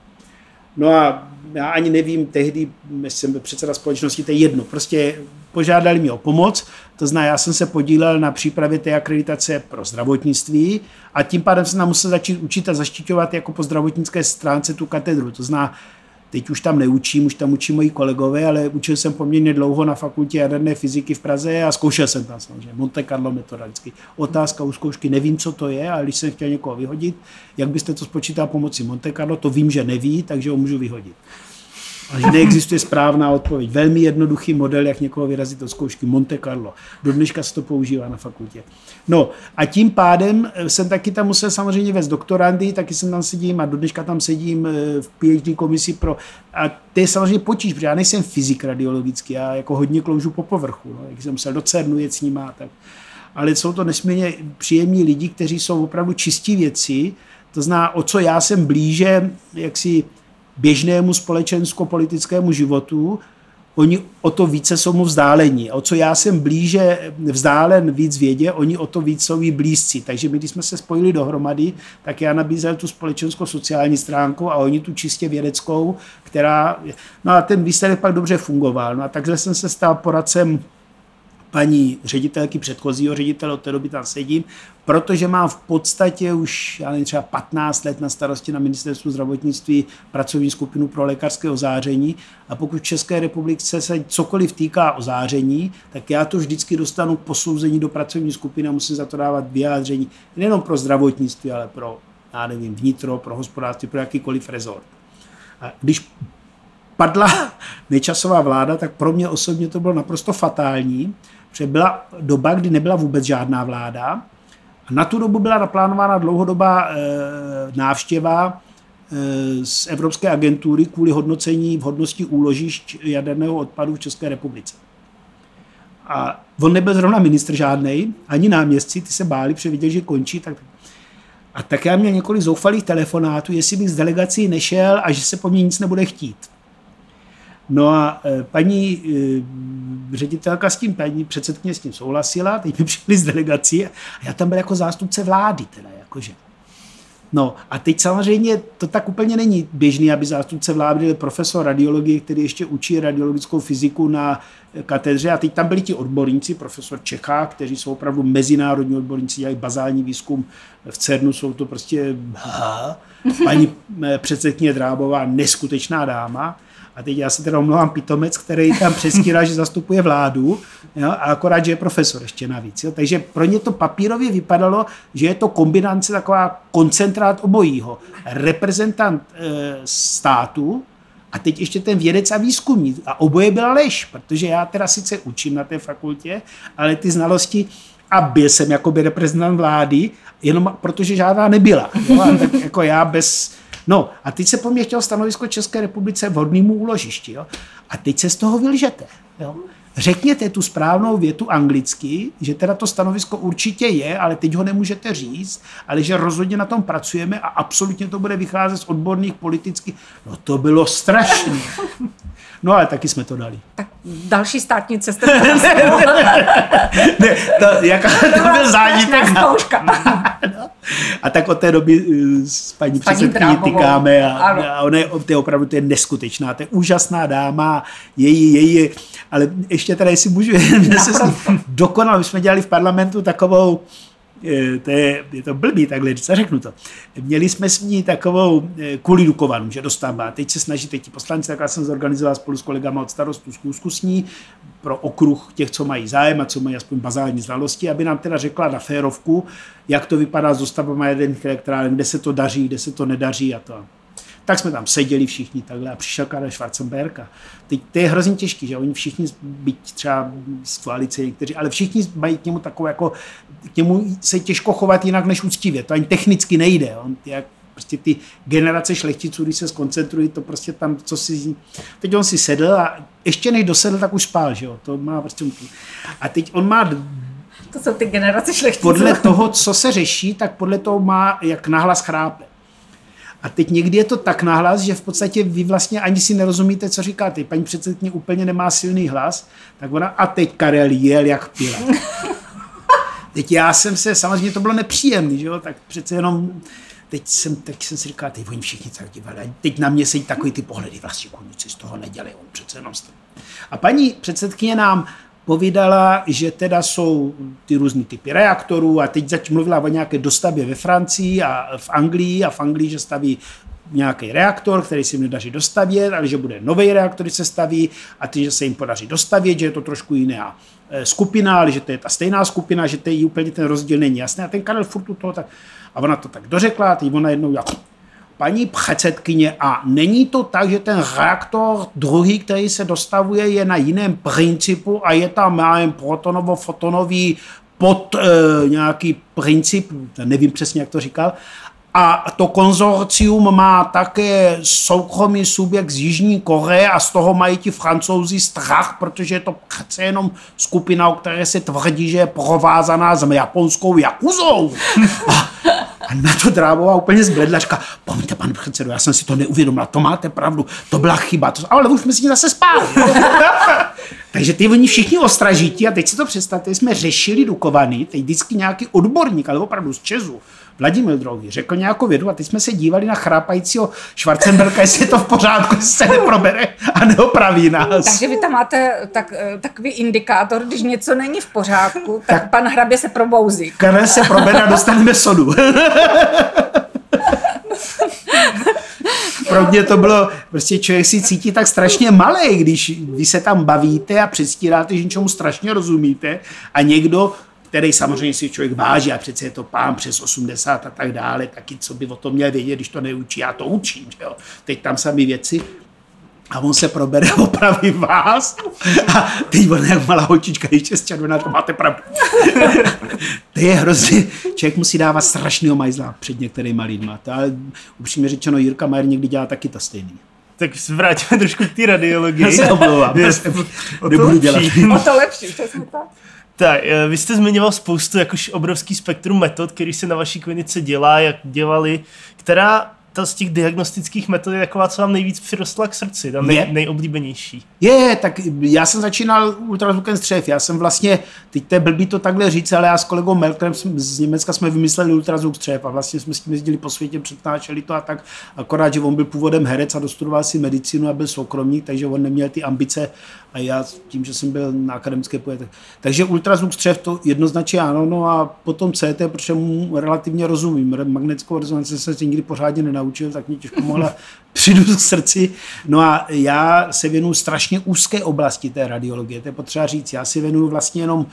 No a já ani nevím, tehdy jsem byl předseda společnosti, to je jedno. Prostě požádali mě o pomoc, to znamená, já jsem se podílel na přípravě té akreditace pro zdravotnictví a tím pádem jsem tam musel začít učit a zaštiťovat jako po zdravotnické stránce tu katedru. To znamená, teď už tam neučím, už tam učí moji kolegové, ale učil jsem poměrně dlouho na fakultě jaderné fyziky v Praze a zkoušel jsem tam samozřejmě Monte Carlo metoda vždycky. Otázka u zkoušky, nevím, co to je, ale když jsem chtěl někoho vyhodit, jak byste to spočítal pomocí Monte Carlo, to vím, že neví, takže ho můžu vyhodit. A že neexistuje správná odpověď. Velmi jednoduchý model, jak někoho vyrazit od zkoušky Monte Carlo. Do dneška se to používá na fakultě. No a tím pádem eh, jsem taky tam musel samozřejmě vést doktorandy, taky jsem tam sedím a do dneška tam sedím eh, v PhD komisi pro... A to je samozřejmě potíž, protože já nejsem fyzik radiologický, já jako hodně kloužu po povrchu. No, jak jsem musel do CERNu jet s nima a tak. Ale jsou to nesmírně příjemní lidi, kteří jsou opravdu čistí věci, to zná, o co já jsem blíže, jaksi běžnému společensko-politickému životu, oni o to více jsou mu vzdálení. O co já jsem blíže vzdálen víc vědě, oni o to víc jsou jí blízcí. Takže my, když jsme se spojili dohromady, tak já nabízel tu společensko-sociální stránku a oni tu čistě vědeckou, která... No a ten výsledek pak dobře fungoval. No a takhle jsem se stal poradcem paní ředitelky předchozího ředitele, od té doby tam sedím, protože mám v podstatě už, já nevím, třeba 15 let na starosti na ministerstvu zdravotnictví pracovní skupinu pro lékařské ozáření a pokud v České republice se cokoliv týká ozáření, tak já to vždycky dostanu k posouzení do pracovní skupiny a musím za to dávat vyjádření nejenom pro zdravotnictví, ale pro, já nevím, vnitro, pro hospodářství, pro jakýkoliv rezort. A když padla nečasová vláda, tak pro mě osobně to bylo naprosto fatální, protože byla doba, kdy nebyla vůbec žádná vláda a na tu dobu byla naplánována dlouhodobá e, návštěva e, z Evropské agentury kvůli hodnocení vhodnosti úložišť jaderného odpadu v České republice. A on nebyl zrovna ministr žádnej, ani náměstci, ty se báli, protože viděli, že končí, tak a tak já měl několik zoufalých telefonátů, jestli bych z delegací nešel a že se po mně nic nebude chtít. No a e, paní e, ředitelka s tím, paní předsedkyně s tím souhlasila, teď mi přišli z delegací a já tam byl jako zástupce vlády teda, jakože. No a teď samozřejmě to tak úplně není běžný, aby zástupce vlády byl profesor radiologie, který ještě učí radiologickou fyziku na katedře a teď tam byli ti odborníci, profesor Čechá, kteří jsou opravdu mezinárodní odborníci, dělají bazální výzkum v CERNu, jsou to prostě paní eh, předsedkyně Drábová, neskutečná dáma. A teď já se teda omlouvám pitomec, který tam přeskýrá, že zastupuje vládu, jo, a akorát, že je profesor ještě navíc. Jo. Takže pro ně to papírově vypadalo, že je to kombinace taková koncentrát obojího. Reprezentant e, státu a teď ještě ten vědec a výzkumník. A oboje byla lež, protože já teda sice učím na té fakultě, ale ty znalosti a byl jsem jakoby reprezentant vlády, jenom protože žádná nebyla. Jo? A tak jako já bez... No a teď se po mně chtěl stanovisko České republice vhodnému úložišti. Jo? A teď se z toho vylžete. Jo? Řekněte tu správnou větu anglicky, že teda to stanovisko určitě je, ale teď ho nemůžete říct, ale že rozhodně na tom pracujeme a absolutně to bude vycházet z odborných politických. No to bylo strašné. No ale taky jsme to dali. Tak další státní cesta. ne, to, jaká, to byl zážitek. No. A tak od té doby eh, s paní paní předsedkyní tykáme a, Ano. a ona je, to je opravdu to je neskutečná, to je úžasná dáma, její, její, ale ještě teda, jestli můžu, mě se dokonal, my jsme dělali v parlamentu takovou to je, je to blbý, takhle, řeknu to. Měli jsme s ní takovou eh, kvůli Dukovanu, že dostává. Teď se snaží, teď ti poslanci, tak já jsem zorganizoval spolu s kolegama od starostů zkusku s ní pro okruh těch, co mají zájem a co mají aspoň bazální znalosti, aby nám teda řekla na férovku, jak to vypadá s dostavbama jaderných elektráren, kde se to daří, kde se to nedaří a to. Tak jsme tam seděli všichni takhle a přišel Karel Schwarzenberg. A teď to je hrozně těžký, že oni všichni, byť třeba z koalice někteří, ale všichni mají k němu takovou jako, k němu se těžko chovat jinak než úctivě. To ani technicky nejde. On, jak, prostě ty generace šlechticů, když se skoncentrují, to prostě tam, co si... Teď on si sedl a ještě než dosedl, tak už spál, že jo. To má prostě... A teď on má to jsou ty generace šlechticů. Podle toho, co se řeší, tak podle toho má, jak nahlas chrápe. A teď někdy je to tak nahlas, že v podstatě vy vlastně ani si nerozumíte, co říkáte. Paní předsedkyně úplně nemá silný hlas, tak ona a teď Karel jel jak pila. Teď já jsem se, samozřejmě to bylo nepříjemný, že jo, tak přece jenom teď jsem, teď jsem si říkal, teď oni všichni tak dívali. A teď na mě sedí takový ty pohledy, vlastně nic z toho nedělej, on přece jenom jste. A paní předsedkyně nám povídala, že teda jsou ty různé typy reaktorů a teď zač mluvila o nějaké dostavbě ve Francii a v Anglii a v Anglii, že staví nějaký reaktor, který se jim nedaří dostavět, ale že bude nový reaktor, který se staví a ty, že se jim podaří dostavět, že je to trošku jiná eh, skupina, ale že to je ta stejná skupina, že to je úplně ten rozdíl není jasný. A ten Karel furt toho tak, a ona to tak dořekla, teď ona jednou jako, paní předsedkyně, a není to tak, že ten reaktor druhý, který se dostavuje, je na jiném principu a je tam protonovo-fotonový pod e, nějaký princip, nevím přesně, jak to říkal, a to konzorcium má také soukromý subjekt z Jižní Koreje a z toho mají ti francouzi strach, protože je to přece jenom skupina, o které se tvrdí, že je provázaná s japonskou jakuzou. A, a na to Drábová úplně zbledla, říká, promiňte, pane předsedo, já jsem si to neuvědomila, to máte pravdu, to byla chyba, to, ale už jsme si zase spáli. Takže ty oni všichni ostražití a teď si to představte, jsme řešili Dukovany, teď vždycky nějaký odborník, ale opravdu z Česu, Vladimír Drouhý řekl nějakou vědu a teď jsme se dívali na chrápajícího Schwarzenberga, jestli je to v pořádku, jestli se neprobere a neopraví nás. Takže vy tam máte tak, eh, takový indikátor, když něco není v pořádku, tak, tak pan hrabě se probouzí. Karel se probere a dostaneme sodu. Pro mě to bylo, prostě člověk si cítí tak strašně malý, když vy se tam bavíte a předstíráte, že něčemu strašně rozumíte a někdo který samozřejmě si člověk váží a přece je to pán přes 80 a tak dále, taky co by o tom měl vědět, když to neučí, já to učím, že jo. Teď tam sami věci, a on se probere opraví vás a teď on jak malá holčička ještě z červená, to máte pravdu. to je hrozně, člověk musí dávat strašného majzla před některými lidma. To, ale upřímně řečeno, Jirka Majer někdy dělá taky to stejný. Tak se vrátíme trošku k té radiologii. Já se omlouvám. Nebudu dělat. O to lepší, přesně tak. Tak, eh, vy jste zmiňoval spoustu jakož obrovský spektrum metod, který se na vaší klinice dělá, jak dělali, která ta z těch diagnostických metod je taková, co vám nejvíc přirostla k srdci, ta nej, nejoblíbenější. Je, tak já jsem začínal ultrazvukem střev, já jsem vlastně, teď to je blbý to takhle říct, ale já s kolegou Melkrem z Německa jsme vymysleli ultrazvuk střev a vlastně jsme s tím jezdili po světě, přednášeli to a tak, akorát, že on byl původem herec a dostudoval si medicínu a byl soukromník, takže on neměl ty ambice a já tím, že jsem byl na akademické. Tak. Takže ultrazvuk střev to jednoznačně ano, no a potom CT, protože mu relativně rozumím. Magnetickou rezonanci jsem se nikdy pořádně nenaučil, tak mě těžko mohla přijdu k srdci. No a já se věnuju strašně úzké oblasti té radiologie, to je potřeba říct. Já si věnuju vlastně jenom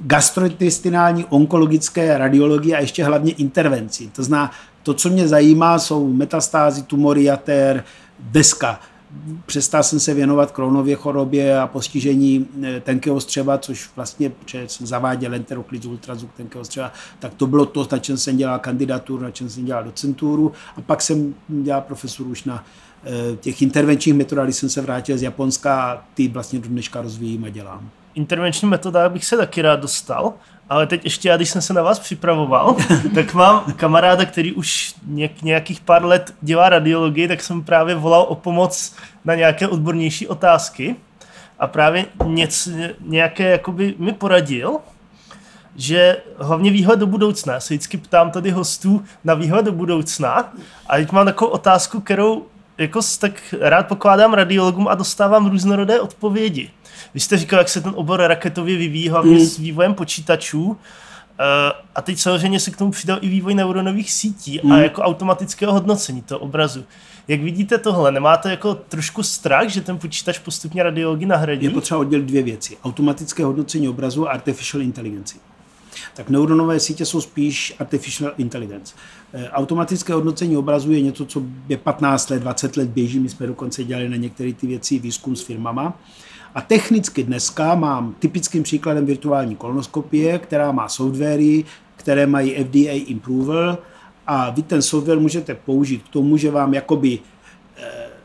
gastrointestinální onkologické radiologie a ještě hlavně intervenci. To zná, to, co mě zajímá, jsou metastázy, tumory jater, deska přestal jsem se věnovat kronově chorobě a postižení eh, tenkého střeva, což vlastně, protože jsem zaváděl enteroklid ultrazvuk tenkého střeva, tak to bylo to, na čem jsem dělal kandidaturu, na čem jsem dělal docenturu. A pak jsem dělal profesuru už na eh, těch intervenčních metodách, když jsem se vrátil z Japonska a ty vlastně do dneška rozvíjím a dělám. Intervenční metoda bych se taky rád dostal, ale teď ještě já, když jsem se na vás připravoval, tak mám kamaráda, který už něk, nějakých pár let dělá radiologii, tak jsem právě volal o pomoc na nějaké odbornější otázky a právě něco, nějaké jakoby mi poradil, že hlavně výhled do budoucna. Já se vždycky ptám tady hostů na výhled do budoucna a teď mám takovou otázku, kterou jako tak rád pokládám radiologům a dostávám různorodé odpovědi. Vy jste říkal, jak se ten obor raketově vyvíjí, hlavně mm. s vývojem počítačů. a teď samozřejmě se k tomu přidal i vývoj neuronových sítí mm. a jako automatického hodnocení toho obrazu. Jak vidíte tohle, nemáte jako trošku strach, že ten počítač postupně radiologii nahradí? Je potřeba oddělit dvě věci. Automatické hodnocení obrazu a artificial intelligence. Tak neuronové sítě jsou spíš artificial intelligence. Eh, automatické hodnocení obrazu je něco, co je 15 let, 20 let běží. My jsme dokonce dělali na některé ty věci výzkum s firmama. A technicky dneska mám typickým příkladem virtuální kolonoskopie, která má softwary, které mají FDA approval a vy ten software můžete použít k tomu, že vám jakoby eh,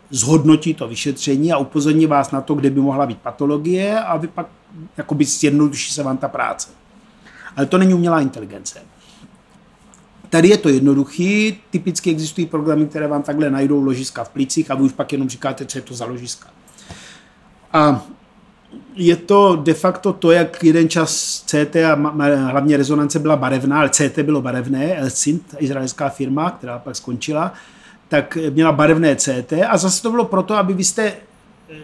zhodnotí to vyšetření a upozorní vás na to, kde by mohla být patologie a vy pak jakoby zjednoduší se vám ta práce. Ale to není umělá inteligence. Tady je to jednoduchý, typicky existují programy, které vám takhle najdou ložiska v plících a vy už pak jenom říkáte, co je to za ložiska. A je to de facto to, jak jeden čas CT a hlavně rezonance byla barevná, ale CT bylo barevné, Elsint, izraelská firma, která pak skončila, tak měla barevné CT a zase to bylo proto, aby vy jste eh,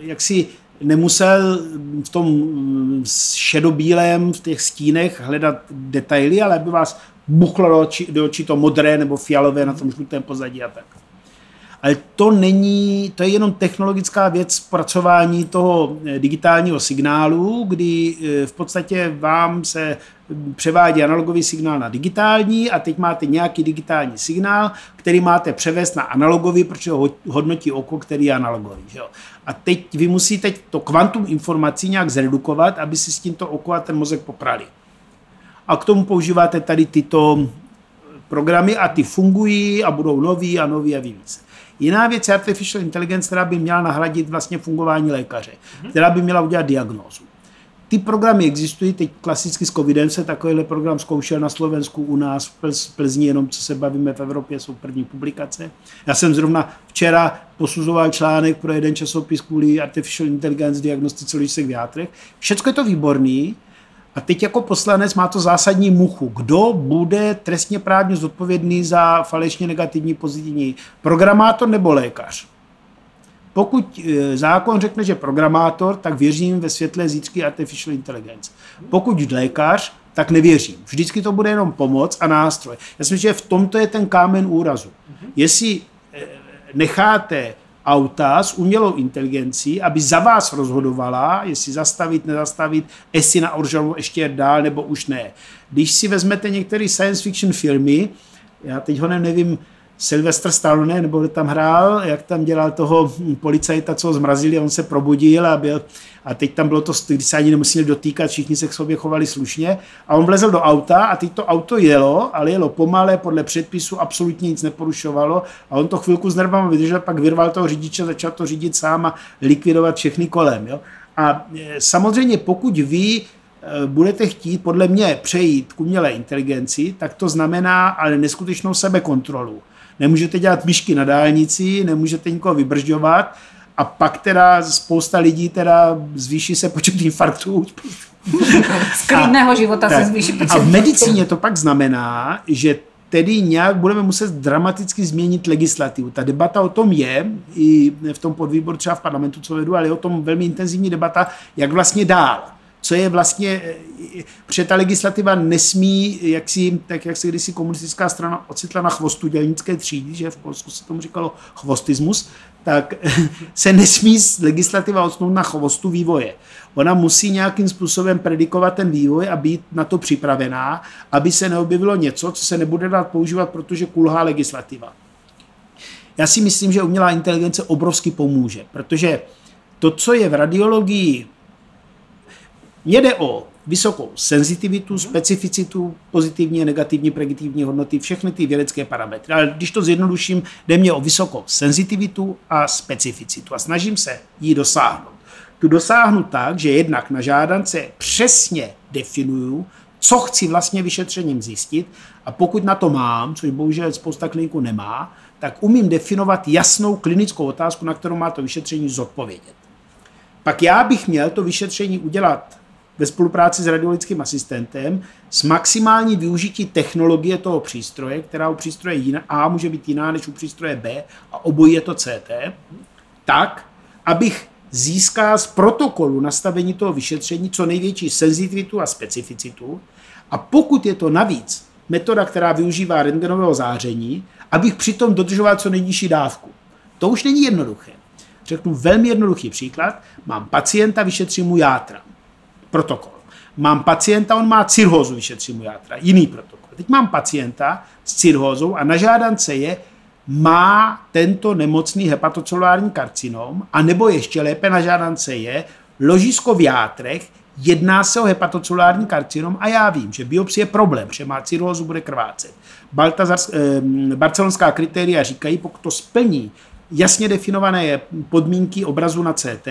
jaksi nemusel v tom mm, šedobílém, v těch stínech hledat detaily, ale aby vás buchlo do očí, do očí to modré nebo fialové na tom žlutém pozadí a tak. Ale to není, to je jenom technologická věc zpracování toho eh, digitálního signálu, kdy eh, v podstatě vám se převádí analogový signál na digitální a teď máte nějaký digitální signál, který máte převést na analogový, protože ho hodnotí oko, který je analogový. Že jo? A teď vy musíte to kvantum informací nějak zredukovat, aby si s tímto oko a ten mozek poprali. A k tomu používáte tady tyto programy a ty fungují a budou nový a nový a víc. Jiná věc je artificial intelligence, která by měla nahradit vlastně fungování lékaře, mhm. která by měla udělat diagnózu. Ty programy existují, teď klasicky s covidem se takovýhle program zkoušel na Slovensku, u nás v Plzni, jenom co se bavíme v Evropě, jsou první publikace. Já jsem zrovna včera posuzoval článek pro jeden časopis kvůli artificial intelligence diagnostice ložisek v játrech. Všecko je to výborný, a teď jako poslanec má to zásadní muchu. Kdo bude trestně právně zodpovědný za falešně negativní pozitivní? Programátor nebo lékař? Pokud e, zákon řekne, že programátor, tak věřím ve světle zítřky artificial intelligence. Pokud lékař, tak nevěřím. Vždycky to bude jenom pomoc a nástroj. Já si myslím, že v tomto je ten kámen úrazu. Jestli e, necháte auta s umělou inteligencí, aby za vás rozhodovala, jestli zastavit, nezastavit, jestli na Oržavu ještě dál, nebo už ne. Když si vezmete některé science fiction filmy, já teď ho nevím, Sylvester Stallone, nebo tam hrál, jak tam dělal toho policajta, co ho zmrazili, on se probudil a, byl, a teď tam bylo to, když se ani nemuseli dotýkat, všichni se k sobě chovali slušně a on vlezl do auta a teď to auto jelo, ale jelo pomalé, podle předpisu absolutně nic neporušovalo a on to chvilku s nervama vydržel, pak vyrval toho řidiče, začal to řídit sám a likvidovat všechny kolem. Jo? A e, samozřejmě pokud vy e, budete chtít podle mě přejít k umělé inteligenci, tak to znamená ale neskutečnou sebekontrolu nemůžete dělat myšky na dálnici, nemůžete nikoho vybržďovat a pak teda spousta lidí teda zvýší se počet infarktů. Z klidného života se zvýší počet A v medicíně to pak znamená, že tedy nějak budeme muset dramaticky změnit legislativu. Ta debata o tom je, i v tom podvýboru třeba v parlamentu, co vedu, ale je o tom velmi intenzivní debata, jak vlastně dál co je vlastně, protože ta legislativa nesmí, jak si, tak jak se kdysi komunistická strana ocitla na chvostu dělnické třídy, že v Polsku se tomu říkalo chvostismus, tak se nesmí legislativa ocnout na chvostu vývoje. Ona musí nějakým způsobem predikovat ten vývoj a být na to připravená, aby se neobjevilo něco, co se nebude dát používat, protože kulhá legislativa. Já si myslím, že umělá inteligence obrovsky pomůže, protože to, co je v radiologii Jde o vysokou senzitivitu, specificitu, pozitivní a negativní prediktivní hodnoty, všechny ty vědecké parametry. Ale když to zjednoduším, jde mě o vysokou senzitivitu a specificitu a snažím se ji dosáhnout. Tu dosáhnu tak, že jednak na žádance přesně definuju, co chci vlastně vyšetřením zjistit a pokud na to mám, což bohužel spousta kliniků nemá, tak umím definovat jasnou klinickou otázku, na kterou má to vyšetření zodpovědět. Pak já bych měl to vyšetření udělat ve spolupráci s radiologickým asistentem s maximální využití technologie toho přístroje, která u přístroje A může být jiná než u přístroje B a obojí je to CT, tak, abych získá z protokolu nastavení toho vyšetření co největší senzitivitu a specificitu. A pokud je to navíc metoda, která využívá rentgenového záření, abych přitom dodržoval co nejnižší dávku. To už není jednoduché. Řeknu velmi jednoduchý příklad. Mám pacienta, vyšetřím mu játra. Protokol. Mám pacienta, on má cirhózu, vyšetřím mu játra. Jiný protokol. Teď mám pacienta s cirhózou a na žádance je, má tento nemocný hepatocelulární karcinom, anebo ještě lépe na žádance je, ložisko v játrech, jedná se o hepatocelulární karcinom a já vím, že biopsie je problém, že má cirhózu, bude krvácet. Baltazar, eh, barcelonská kritéria říkají, pokud to splní jasně definované podmínky obrazu na CT,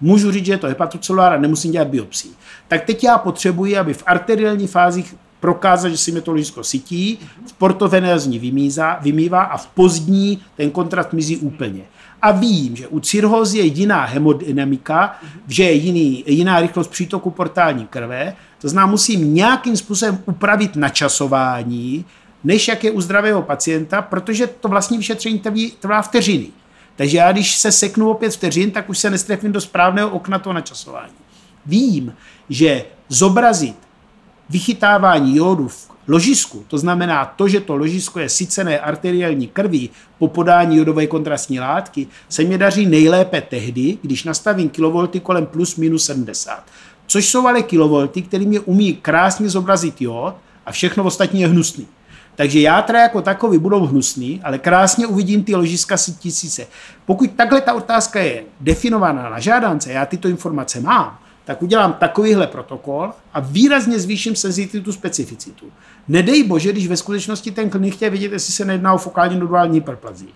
můžu říct, že je to hepatocelulár a nemusím dělat biopsii. Tak teď já potřebuji, aby v arteriální fázích prokázat, že si mi to ložisko sytí, v portovenézní vymíza, vymývá a v pozdní ten kontrast mizí úplně. A vím, že u cirhózy je jiná hemodynamika, že je jiný, jiná rychlost přítoku portální krve, to znamená, musím nějakým způsobem upravit načasování, než jak je u zdravého pacienta, protože to vlastní vyšetření trvá vteřiny. Takže já, když se seknu opět vteřin, tak už se nestrefím do správného okna toho načasování. Vím, že zobrazit vychytávání jodu v ložisku, to znamená to, že to ložisko je sycené arteriální krví po podání jodové kontrastní látky, se mi daří nejlépe tehdy, když nastavím kilovolty kolem plus minus 70. Což jsou ale kilovolty, které mě umí krásně zobrazit jod a všechno ostatní je hnusný. Takže játra jako takový budou hnusný, ale krásně uvidím ty ložiska tisíce. Pokud takhle ta otázka je definovaná na žádance, já tyto informace mám, tak udělám takovýhle protokol a výrazně zvýším senzitivitu, specificitu. Nedej bože, když ve skutečnosti ten klinik chtěl vědět, jestli se nejedná o fokální nodulální hyperplazii.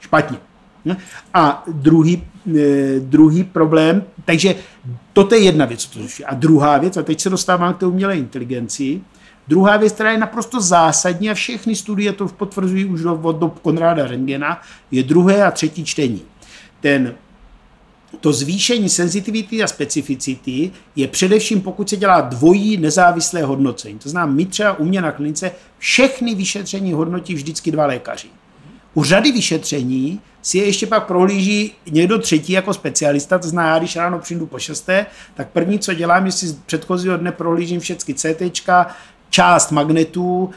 Špatně. A druhý, e, druhý problém, takže toto je jedna věc, co to A druhá věc, a teď se dostávám k té umělé inteligenci, Druhá věc, která je naprosto zásadní a všechny studie to potvrzují už od dob Konráda Rengena, je druhé a třetí čtení. Ten to zvýšení senzitivity a specificity je především, pokud se dělá dvojí nezávislé hodnocení. To znamená, my třeba u mě na klinice všechny vyšetření hodnotí vždycky dva lékaři. U řady vyšetření si je ještě pak prohlíží někdo třetí jako specialista, to znamená, když ráno přijdu po šesté, tak první, co dělám, je si z předchozího dne prohlížím všechny CT, část magnetů,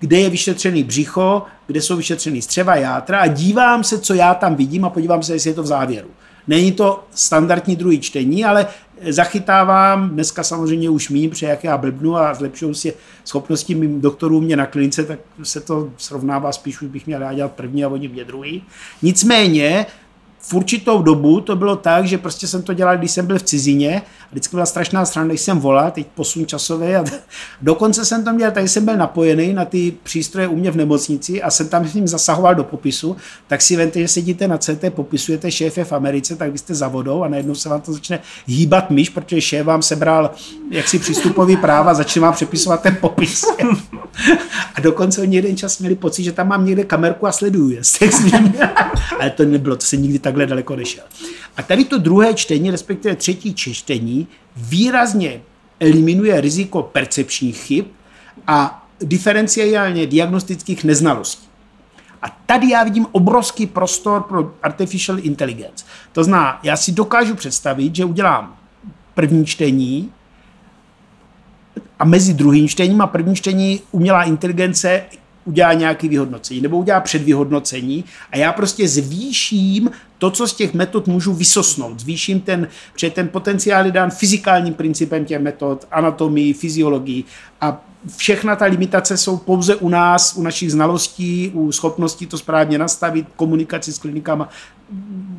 kde je vyšetřený břicho, kde jsou vyšetřený střeva játra a dívám se, co já tam vidím a podívám se, jestli je to v závěru. Není to standardní druhý čtení, ale zachytávám, dneska samozřejmě už mým, protože jak já blbnu a zlepšují si schopnosti mým doktorů mě na klinice, tak se to srovnává spíš, už bych měl dělat první a oni mě druhý. Nicméně v určitou dobu to bylo tak, že prostě jsem to dělal, když jsem byl v cizině. A vždycky byla strašná strana, když jsem volal, teď posun časový. A dokonce jsem to měl, tady jsem byl napojený na ty přístroje u mě v nemocnici a jsem tam s ním zasahoval do popisu. Tak si vente, že sedíte na CT, popisujete šéfe v Americe, tak vy jste za vodou a najednou se vám to začne hýbat myš, protože šéf vám sebral jaksi přístupový práva, začne vám přepisovat ten popis. A dokonce oni jeden čas měli pocit, že tam mám někde kamerku a sleduju, Ale to nebylo, to se nikdy tak takhle daleko nešel. A tady to druhé čtení, respektive třetí čtení, výrazně eliminuje riziko percepčních chyb a diferenciálně diagnostických neznalostí. A tady já vidím obrovský prostor pro artificial intelligence. To znamená, já si dokážu představit, že udělám první čtení a mezi druhým čtením a prvním čtení umělá inteligence udělá nějaké vyhodnocení nebo udělá předvyhodnocení a já prostě zvýším to, co z těch metod můžu vysosnout. Zvýším ten, protože ten potenciál je dán fyzikálním principem těch metod, anatomii, fyziologii a všechna ta limitace jsou pouze u nás, u našich znalostí, u schopností to správně nastavit, komunikaci s klinikama,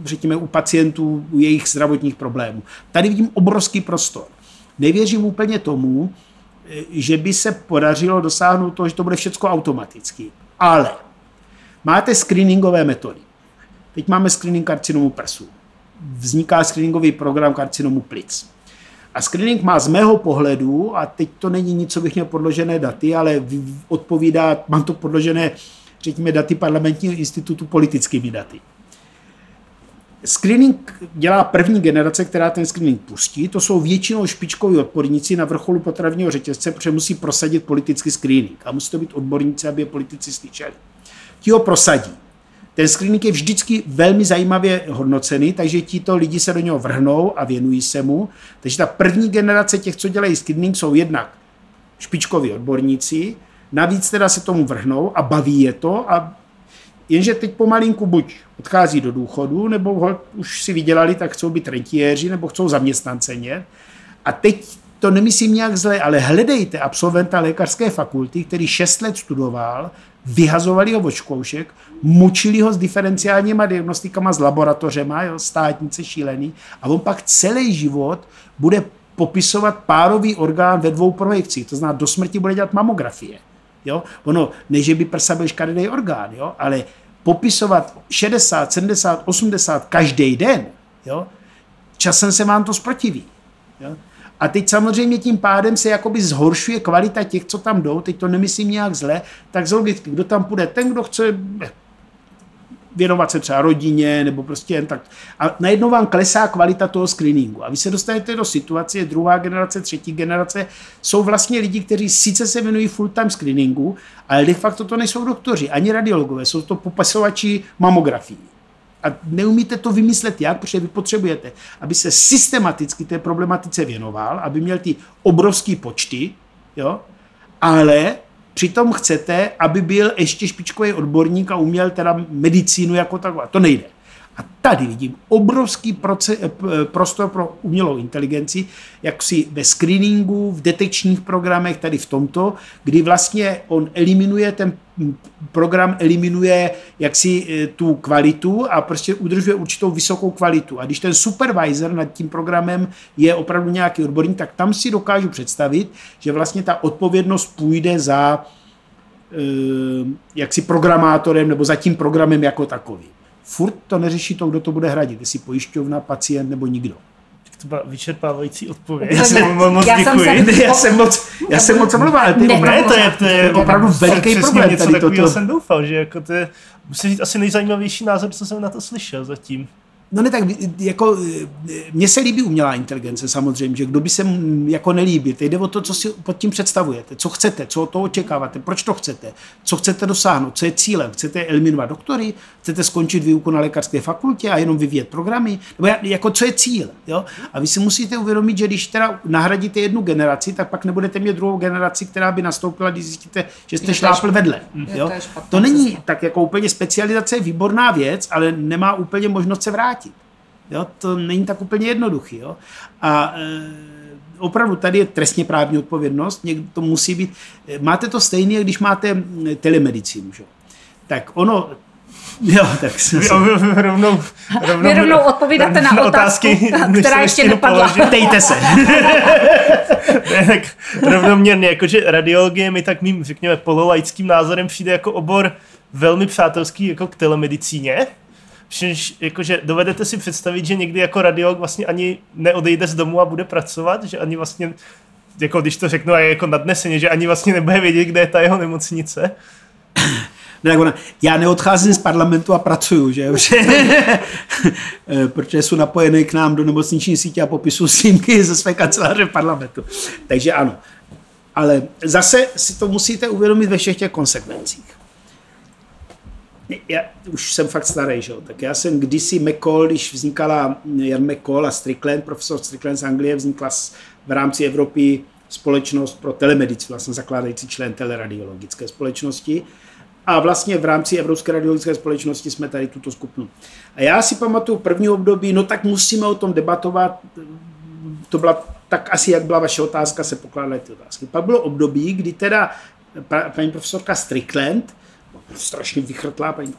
řekněme u pacientů, u jejich zdravotních problémů. Tady vidím obrovský prostor. Nevěřím úplně tomu, že by se podařilo dosáhnout toho, že to bude všechno automaticky. Ale máte screeningové metody. Teď máme screening karcinomu prsu. Vzniká screeningový program karcinomu plic. A screening má z mého pohledu, a teď to není nic, co bych měl podložené daty, ale odpovídá, mám to podložené, řekněme, daty parlamentního institutu politickými daty. Screening dělá první generace, která ten screening pustí. To jsou většinou špičkoví odborníci na vrcholu potravního řetězce, protože musí prosadit politický screening. A musí to být odborníci, aby je politici slyšeli. Ti ho prosadí. ten screening je vždycky velmi zajímavě hodnocený, takže tito lidi se do něho vrhnou a věnují se mu. Takže ta první generace těch, co dělají screening, jsou jednak špičkoví odborníci, navíc teda se tomu vrhnou a baví je to a jenže teď pomalinku buď odchází do důchodu, nebo ho už si vydělali, tak chcou být rentiéři, nebo chcou zaměstnanceně. A teď to nemyslím nějak zle, ale hledejte absolventa lékařské fakulty, který 6 let studoval, vyhazovali ho od škoušek, mučili ho s diferenciálníma diagnostikama, s laboratořema, jo, státnice šílený, a on pak celý život bude popisovat párový orgán ve dvou projekcích, to znamená, do smrti bude dělat mamografie. Jo? Ono, ne, že by prsa byl škaredý orgán, jo? ale popisovat 60, 70, 80 každý den, jo? časem se vám to zprotiví. Jo? A teď samozřejmě tím pádem se jakoby zhoršuje kvalita těch, co tam jdou, teď to nemyslím nějak zle, tak logicky, kdo tam půjde, ten, kdo chce věnovat se třeba rodině, nebo prostě jen tak. A najednou vám klesá kvalita toho screeningu. A vy se dostanete do situace, druhá generace, třetí generace, jsou vlastně lidi, kteří sice se věnují full-time screeningu, ale de facto to nejsou doktoři, ani radiologové, jsou to popasovači mamografií. A neumíte to vymyslet jak, protože vy potřebujete, aby se systematicky té problematice věnoval, aby měl ty obrovské počty, jo, ale přitom chcete, aby byl ještě špičkový odborník a uměl teda medicínu jako taková. To nejde. A tady vidím obrovský proces, prostor pro umělou inteligenci, jak si ve screeningu, v detekčních programech, tady v tomto, kdy vlastně on eliminuje, ten program eliminuje jaksi e, tu kvalitu a prostě udržuje určitou vysokou kvalitu. A když ten supervisor nad tím programem je opravdu nějaký odborník, tak tam si dokážu představit, že vlastně ta odpovědnost půjde za jaksi programátorem nebo za tím programem jako takovým furt to neřeší to, kdo to bude hradit, jestli pojišťovna, pacient nebo nikdo. To byla vyčerpávající odpověď. Já jsem moc já děkuji. Jsem se... Já jsem moc, já jsem moc omlouvá, ale to je opravdu, to je, to je opravdu veliký problém. Něco tady toto. jsem doufal, že jako to je, musím říct, asi nejzajímavější názor, co jsem na to slyšel zatím. No ne, tak jako mně se líbí umělá inteligence samozřejmě, že kdo by se jako nelíbí. Teď jde o to, co si pod tím představujete, co chcete, co od toho očekáváte, proč to chcete, co chcete dosáhnout, co je cílem. Chcete eliminovat doktory, chcete skončit výuku na lékařské fakultě a jenom vyvíjet programy, nebo jako co je cíl. Jo? A vy si musíte uvědomit, že když teda nahradíte jednu generaci, tak pak nebudete mít druhou generaci, která by nastoupila, když zjistíte, že jste šlápl vedle. Jo? To není tak jako úplně specializace je výborná věc, ale nemá úplně možnost se vrátit. Jo? To není tak úplně jednoduchý. Jo? A e, opravdu tady je trestně právní odpovědnost, někdo to musí být. Máte to stejné, když máte telemedicínu. Že? Tak ono, Jo, tak se... Vy, rovnou, rovnou, Vy rovnou odpovídáte na otázku, otázky, která ještě nepadla. Tejte se. ne, tak rovnoměrně, jakože radiologie mi tak mým, řekněme, pololaickým názorem přijde jako obor velmi přátelský jako k telemedicíně, Přičemž jakože dovedete si představit, že někdy jako radiolog vlastně ani neodejde z domu a bude pracovat, že ani vlastně, jako když to řeknu, a je jako nadneseně, že ani vlastně nebude vědět, kde je ta jeho nemocnice. Ne, já neodcházím z parlamentu a pracuju, že? protože jsou napojený k nám do nemocniční sítě a popisu snímky ze své kanceláře v parlamentu. Takže ano. Ale zase si to musíte uvědomit ve všech těch konsekvencích já už jsem fakt starý, že? tak já jsem kdysi McCall, když vznikala Jan McCall a Strickland, profesor Strickland z Anglie, vznikla v rámci Evropy společnost pro telemedicinu, vlastně zakládající člen teleradiologické společnosti. A vlastně v rámci Evropské radiologické společnosti jsme tady tuto skupinu. A já si pamatuju první období, no tak musíme o tom debatovat, to byla tak asi, jak byla vaše otázka, se pokládaly ty otázky. Pak bylo období, kdy teda paní profesorka Strickland strašně vychrtlá paní.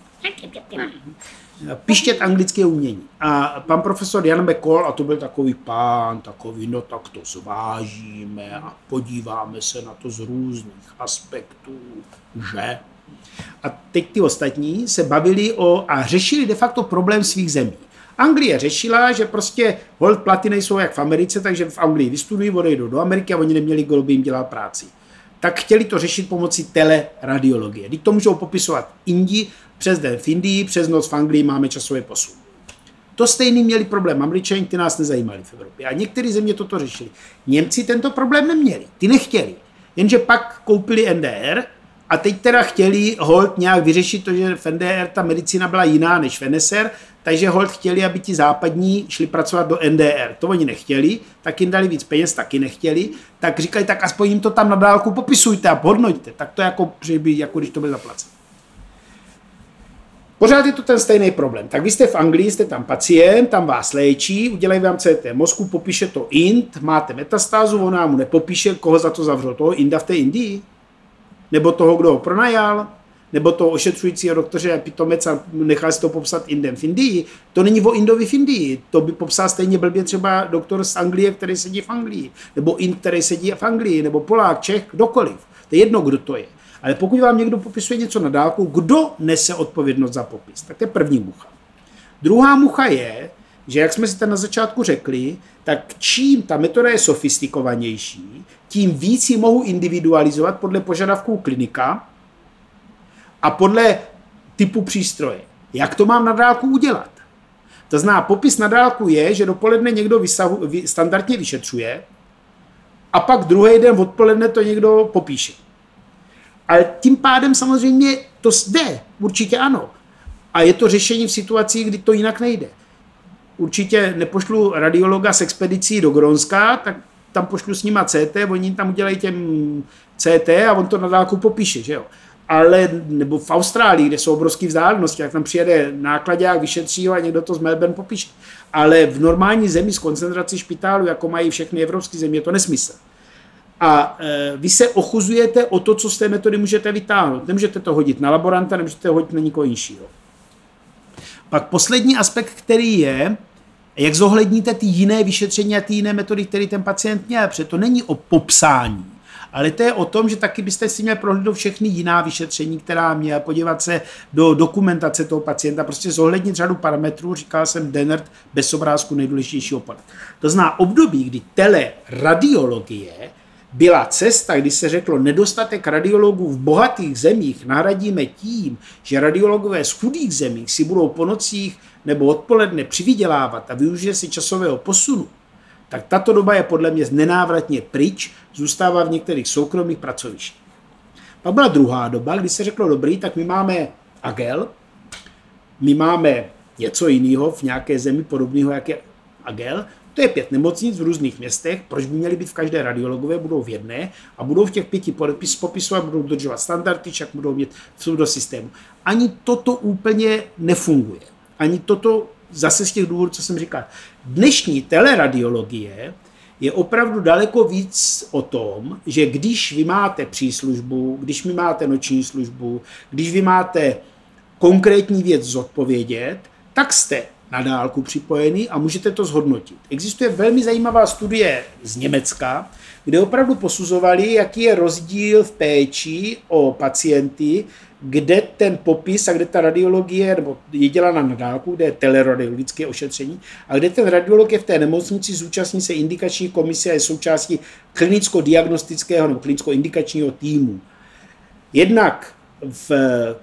Pištět anglické umění. A pan profesor Jan McCall, a to byl takový pán, takový, no tak to zvážíme a podíváme se na to z různých aspektů, že? A teď ty ostatní se bavili o a řešili de facto problém svých zemí. Anglie řešila, že prostě hold platy nejsou jak v Americe, takže v Anglii vystudují, odejdou do Ameriky a oni neměli, kdo by jim dělal práci tak chtěli to řešit pomocí teleradiologie. Teď to můžou popisovat Indi, přes den v Indii, přes noc v Anglii máme časový posun. To stejný měli problém. Američani ty nás nezajímali v Evropě. A některé země toto řešili. Němci tento problém neměli. Ty nechtěli. Jenže pak koupili NDR A teď teda chtěli hold nějak vyřešit to, že v NDR ta medicína byla jiná než v NSR, takže hold chtěli, aby ti západní šli pracovat do NDR. To oni nechtěli, tak jim dali víc peněz, taky nechtěli. Tak říkali, tak aspoň jim to tam na dálku popisujte a hodnoťte. Tak to jako, že by, jako když to byl zaplacen. Pořád je to ten stejný problém. Tak vy jste v Anglii, jste tam pacient, tam vás léčí, udělají vám CT mozku, popíše to int, máte metastázu, on vám mu nepopíše, koho za to zavřel, toho inda v té Indii? Nebo toho, kdo ho pronajal? Nebo toho ošetřujícího doktoře a pitomec a nechal si to popsat indem v Indii? To není o indovi v Indii. To by popsal stejně blbě třeba doktor z Anglie, který sedí v Anglii. Nebo ind, který sedí v Anglii. Nebo Polák, Čech, kdokoliv. To je jedno, kdo to je. Ale pokud vám někdo popisuje něco na dálku, kdo nese odpovědnost za popis? Tak to je první mucha. Druhá mucha je, že jak jsme si tam na začátku řekli, tak čím ta metoda je sofistikovanější, tím víc ji mohu individualizovat podle požadavků klinika a podle typu přístroje. Jak to mám na dálku udělat? To znamená, popis na dálku je, že dopoledne někdo vysahu, vy, standardně vyšetřuje a pak druhý den odpoledne to někdo popíše. Ale tím pádem samozřejmě to jde, určitě ano. A je to řešení v situaci, kdy to jinak nejde. Určitě nepošlu radiologa s expedicí do Gronska, tak tam pošlu s nima CT, oni tam udělají těm CT a on to na dálku popíše, že jo. Ale, nebo v Austrálii, kde jsou obrovské vzdálenosti, jak tam přijede nákladák, vyšetří ho a někdo to z Melbourne popíše. Ale v normální zemi s koncentrací špitálu, jako mají všechny evropské země, je to nesmysl. A e, vy se ochuzujete o to, co z té metody můžete vytáhnout. Nemůžete to hodit na laboranta, nemůžete to hodit na nikoho jiného. Pak poslední aspekt, který je, jak zohledníte ty jiné vyšetření a ty jiné metody, které ten pacient měl. Protože to není o popsání, ale to je o tom, že taky byste si měli prohlídnout všechny jiná vyšetření, která měl, podívat se do dokumentace toho pacienta, prostě zohlednit řadu parametrů, říkal jsem Denert, bez obrázku nejdůležitější opad. To zná období, kdy teleradiologie byla cesta, kdy se řeklo, nedostatek radiologů v bohatých zemích nahradíme tím, že radiologové z chudých zemích si budou po nocích nebo odpoledne přivydělávat a využije si časového posunu, tak tato doba je podle mě nenávratně pryč, zůstává v některých soukromých pracovištích. Pak byla druhá doba, kdy se řeklo, dobrý, tak my máme Agel, my máme něco jiného v nějaké zemi podobného, jak je Agel, to je pět nemocnic v různých městech, proč by měly být v každé radiologové, budou v jedné a budou v těch pěti popisovat, budou dodržovat standardy, však budou mít vstup do systému. Ani toto úplně nefunguje. Ani toto zase z těch důvodů, co jsem říkal. Dnešní teleradiologie je opravdu daleko víc o tom, že když vy máte příslužbu, když vy máte noční službu, když vy máte konkrétní věc zodpovědět, tak jste na dálku připojený a můžete to zhodnotit. Existuje velmi zajímavá studie z Německa, kde opravdu posuzovali, jaký je rozdíl v péči o pacienty, kde ten popis a kde ta radiologie, nebo je dělána na dálku, kde je teleradiologické ošetření, a kde ten radiolog je v té nemocnici, zúčastní se indikační komise a je součástí klinicko-diagnostického nebo klinicko-indikačního týmu. Jednak v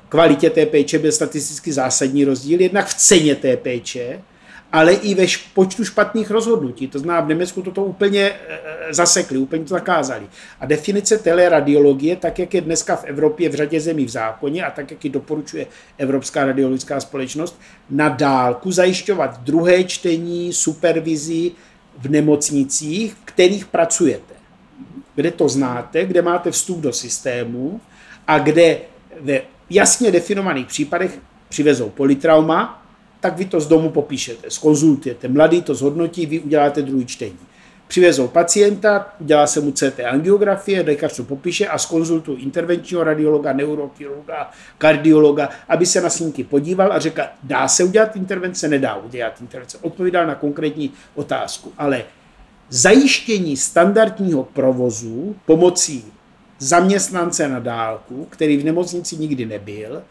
kvalitě té péče byl statisticky zásadní rozdíl, jednak v ceně té péče, ale i ve počtu špatných rozhodnutí. To znamená, v Německu toto úplně e, e, zasekli, úplně to zakázali. A definice teleradiologie, tak jak je dneska v Evropě v řadě zemí v zákoně a tak, jak ji doporučuje Evropská radiologická společnost, na dálku zajišťovat druhé čtení, supervizi v nemocnicích, v kterých pracujete. Kde to znáte, kde máte vstup do systému a kde ve jasně definovaných případech přivezou politrauma, tak vy to z domu popíšete, skonzultujete. Mladý to zhodnotí, vy uděláte druhý čtení. Přivezou pacienta, udělá se mu CT angiografie, lékař to popíše a skonzultují intervenčního radiologa, neurochirurga, kardiologa, aby se na snímky podíval a řekl, dá se udělat intervence, nedá udělat intervence. Odpovídal na konkrétní otázku. Ale zajištění standardního provozu pomocí zaměstnance na dálku, který v nemocnici nikdy nebyl,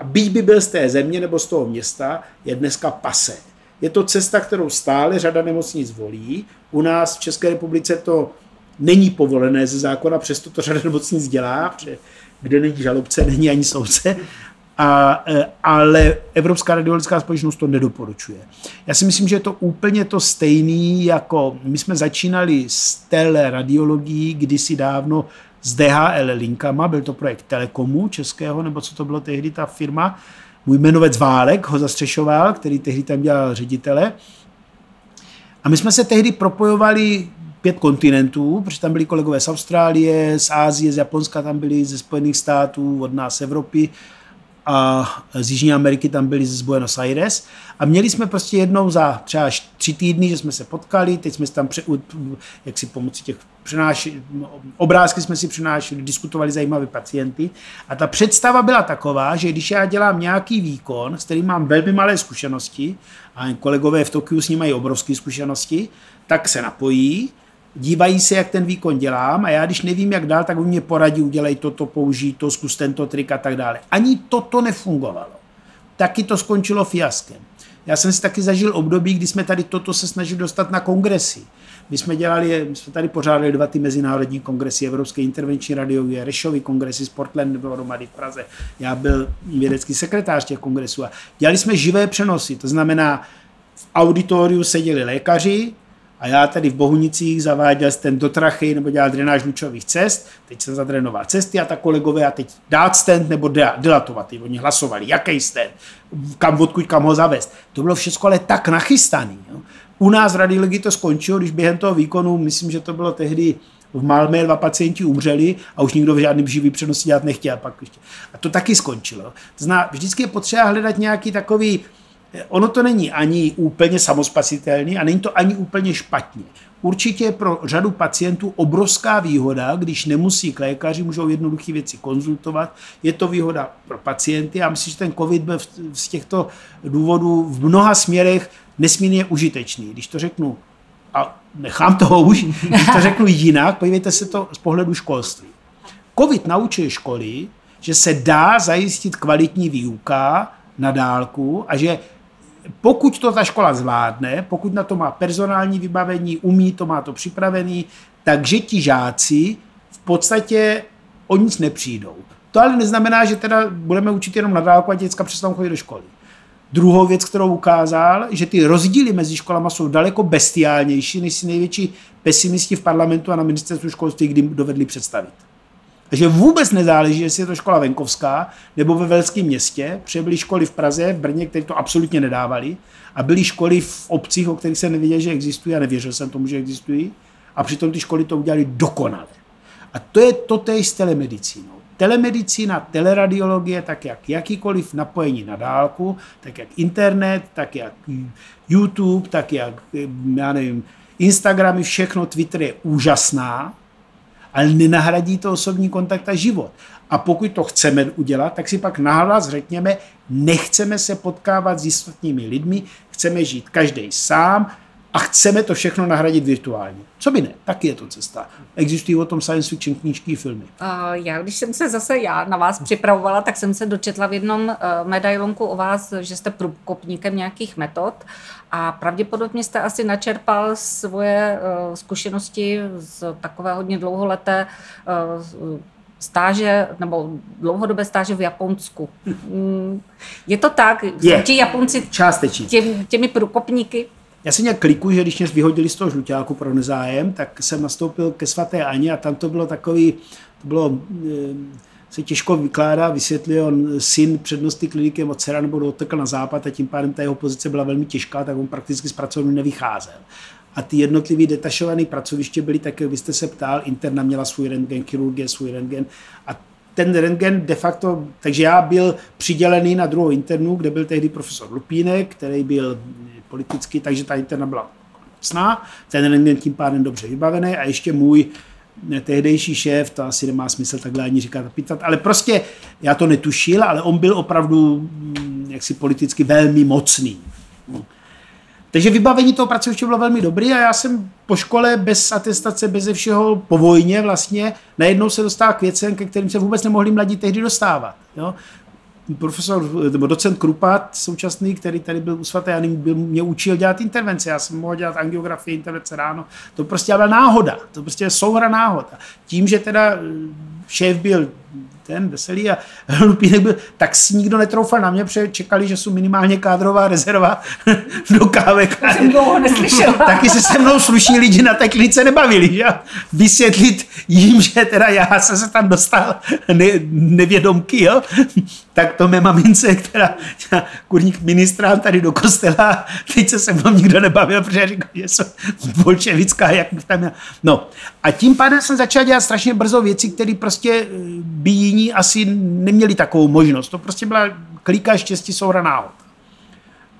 a byť by byl z té země nebo z toho města, je dneska pase. Je to cesta, kterou stále řada nemocnic volí. U nás v České republice to není povolené ze zákona, přesto to řada nemocnic dělá, protože kde není žalobce, není ani soudce. A, e, ale Evropská radiologická společnost to nedoporučuje. Já si myslím, že je to úplně to stejný, jako my jsme začínali s teleradiologií kdysi dávno s DHL linkama, byl to projekt Telekomu českého, nebo co to bylo tehdy ta firma. Můj jmenovec Válek ho zastřešoval, který tehdy tam dělal ředitele. A my jsme se tehdy propojovali pět kontinentů, protože tam byli kolegové z Austrálie, z Ázie, z Japonska tam byli, ze Spojených států, od nás z Evropy a z Jižní Ameriky tam byli z Buenos Aires. A měli jsme prostě jednou za třeba až tři týdny, že jsme se potkali, teď jsme tam, pře, jak si pomocí těch přenáši, obrázky jsme si přinášeli, diskutovali zajímavé pacienty. A ta představa byla taková, že když já dělám nějaký výkon, s kterým mám velmi malé zkušenosti a kolegové v Tokiu s ním mají obrovské zkušenosti, tak se napojí, dívají se, jak ten výkon dělám a já, když nevím, jak dál, tak oni mě poradí, udělej toto, použij to, zkus tento trik a tak dále. Ani toto nefungovalo. Taky to skončilo fiaskem. Já jsem si taky zažil období, kdy jsme tady toto se snažili dostat na kongresy. My jsme dělali, my jsme tady pořádali dva ty mezinárodní kongresy, Evropské intervenční radioví, Rešový kongresy z Portland bylo dohromady v Praze. Já byl vědecký sekretář těch kongresů a dělali jsme živé přenosy, to znamená, v auditoriu seděli lékaři, a já tady v Bohunicích zaváděl ten do trachy nebo dělal drenáž lučových cest, teď jsem zadrenoval cesty a ta kolegové a teď dát stent nebo dilatovat. Oni hlasovali, jaký stent, kam, odkud, kam ho zavést. To bylo všechno ale tak nachystaný. Jo. U nás v radiologii to skončilo, když během toho výkonu, myslím, že to bylo tehdy v Malmé dva pacienti umřeli a už nikdo v žádném živý přenosi dělat nechtěl. Pak ještě. A to taky skončilo. Znamená, vždycky je potřeba hledat nějaký takový ono to není ani úplně samospasitelný a není to ani úplně špatně. Určitě je pro řadu pacientů obrovská výhoda, když nemusí k lékaři, můžou jednoduché věci konzultovat. Je to výhoda pro pacienty a myslím, že ten COVID byl z těchto důvodů v mnoha směrech nesmírně užitečný. Když to řeknu, a nechám toho už, když to řeknu jinak, podívejte se to z pohledu školství. COVID naučil školy, že se dá zajistit kvalitní výuka na dálku a že pokud to ta škola zvládne, pokud na to má personální vybavení, umí to, má to připravený, takže ti žáci v podstatě o nic nepřijdou. To ale neznamená, že teda budeme učit jenom na dálku a děcka přestanou chodit do školy. Druhou věc, kterou ukázal, že ty rozdíly mezi školama jsou daleko bestiálnější, než si největší pesimisti v parlamentu a na ministerstvu školství kdy dovedli představit. Takže vůbec nezáleží, jestli je to škola venkovská nebo ve velském městě, protože byly školy v Praze, v Brně, které to absolutně nedávali, a byly školy v obcích, o kterých se nevěděl, že existují, a nevěřil jsem tomu, že existují, a přitom ty školy to udělali dokonale. A to je to s telemedicínou. Telemedicína, teleradiologie, tak jak jakýkoliv napojení na dálku, tak jak internet, tak jak YouTube, tak jak, já nevím, Instagramy, všechno, Twitter je úžasná, ale nenahradí to osobní kontakt a život. A pokud to chceme udělat, tak si pak nahlas řekněme, nechceme se potkávat s ostatními lidmi, chceme žít každý sám a chceme to všechno nahradit virtuálně. Co by ne? Taky je to cesta. Existují o tom science fiction knížky filmy. Uh, já, když jsem se zase já na vás připravovala, tak jsem se dočetla v jednom uh, medailonku o vás, že jste průkopníkem nějakých metod a pravděpodobně jste asi načerpal svoje uh, zkušenosti z takové hodně dlouholeté uh, stáže nebo dlouhodobé stáže v Japonsku. Mm, je to tak? Je. Ti Japonci Částečně. Těmi, těmi průkopníky? Já jsem nějak kliku, že když mě vyhodili z toho žluťáku pro nezájem, tak jsem nastoupil ke svaté Ani a tam to bylo takový, to bylo, se těžko vykládá, vysvětlil, on syn přednosti kliniky od dcera nebo dotekl na západ a tím pádem ta jeho pozice byla velmi těžká, tak on prakticky z pracovny nevycházel. A ty jednotlivý detašované pracoviště byly tak, jak vy jste se ptal, interna měla svůj rentgen, chirurgie svůj rentgen a ten rentgen de facto, takže já byl přidělený na druhou internu, kde byl tehdy profesor Lupínek, který byl politicky, takže ta interna byla sná, ten rentgen tím pádem dobře vybavený a ještě můj tehdejší šéf, to asi nemá smysl takhle ani říkat a pýtat, ale prostě já to netušil, ale on byl opravdu mm, jaksi politicky velmi mocný. No. Takže vybavení toho pracoviště bylo velmi dobré a já jsem po škole bez atestace, bez všeho po vojně vlastně najednou se dostal k věcem, ke kterým se vůbec nemohli mladí tehdy dostávat. Jo? Profesor, nebo docent Krupat, současný, který tady byl u svaté Jany, byl, mě učil dělat intervence. Já jsem mohl dělat angiografii, intervence ráno. To prostě byla náhoda. To prostě je souhra náhoda. Tím, že teda šéf byl ten veselý a Lupínek byl, tak si nikdo netroufal na mě, protože čekali, že jsou minimálně kádrová rezerva do kávek. Jsem dlouho neslyšela. Taky se se mnou slušní lidi na té klinice nebavili, že? Vysvětlit jim, že teda já jsem se tam dostal ne, nevědomky, jo? Tak to mé mamince, která kurník ministrán tady do kostela, teď se se mnou nikdo nebavil, protože říkal, že jsem bolševická, jak tam já. No a tím pádem jsem začal dělat strašně brzo věci, které prostě eh, by jiní asi neměli takovou možnost. To prostě byla klíka štěstí souhra náhod.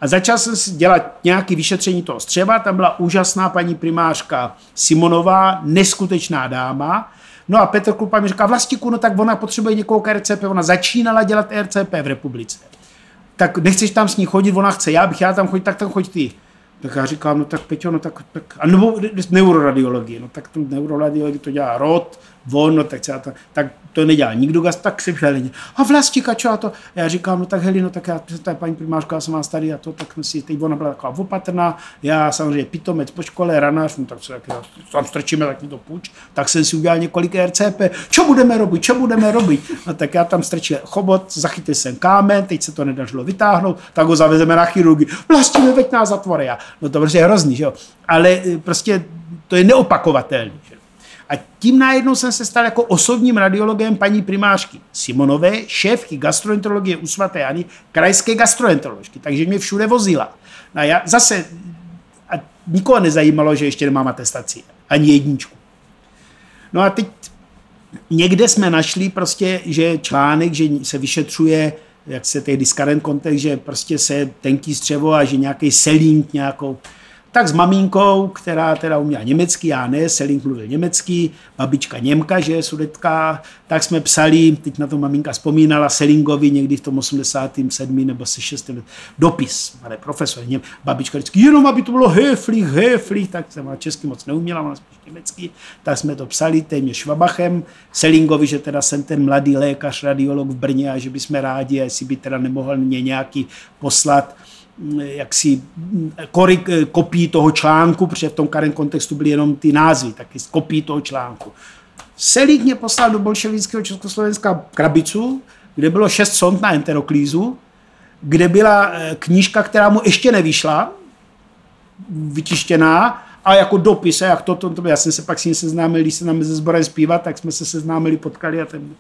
A začal jsem si dělat nějaké vyšetření toho střeva, tam byla úžasná paní primářka Simonová, neskutečná dáma. No a Petr Klupa mi říká, Vlastiku, no tak ona potřebuje někoho k RCP, ona začínala dělat RCP v republice. Tak nechceš tam s ní chodit, ona chce, já bych já tam chodit, tak tam choď ty. Tak já říkám, no tak Peťo, no tak, tak a nebo neuroradiologii, no tak tu neuroradiologii to dělá rod, on, no tak, to, tak to nedělá nikdo, gas, tak si přelení. A vlastíka, čo a to? A já říkám, no tak heli, no tak já, ta paní primářka, já jsem vás tady a to, tak si, teď ona byla taková opatrná, já samozřejmě pitomec po škole, ranář, no tak se tak, já, tam strčíme, tak mi to půjč, tak jsem si udělal několik RCP, čo budeme robit, čo budeme robit? No tak já tam strčil chobot, zachytil jsem kámen, teď se to nedařilo vytáhnout, tak ho zavezeme na chirurgii. Vlastně veď nás zatvore. No to prostě je hrozný, že jo? Ale e, prostě to je neopakovatelný. Že? A tím najednou jsem se stal jako osobním radiologem paní primářky Simonové, šéfky gastroenterologie u svaté Jany, krajské gastroenteroložky, takže mě všude vozila. A já zase, a nikoho nezajímalo, že ještě nemám atestaci, ani jedničku. No a teď někde jsme našli prostě, že článek, že se vyšetřuje, jak se tehdy Skaren kontext, že prostě se tenký střevo a že nějaký selink nějakou tak s maminkou, která teda uměla německy, já ne, Selink mluvil německy, babička Němka, že je sudecká, tak jsme psali, teď na to maminka vzpomínala, Selingovi někdy v tom 87. nebo se 6. dopis, pane profesor, něm, babička vždycky, jenom aby to bylo heflich, heflich, tak jsem česky moc neuměla, ona spíš německy, tak jsme to psali téměř Švabachem, Selingovi, že teda jsem ten mladý lékař, radiolog v Brně a že bychom rádi, jestli by teda nemohl mě nějaký poslat jaksi korik, kopí toho článku, protože v tom karen kontextu byly jenom ty názvy, taky kopí toho článku. Selík mě poslal do bolševického Československa krabicu, kde bylo šest sond na enteroklízu, kde byla eh, knížka, která mu ještě nevyšla, vytištěná, a jako dopis, a jak to, to, to, já jsem se pak s ním seznámil, když se nám ze sborem zpívat, tak jsme se seznámili, potkali a ten.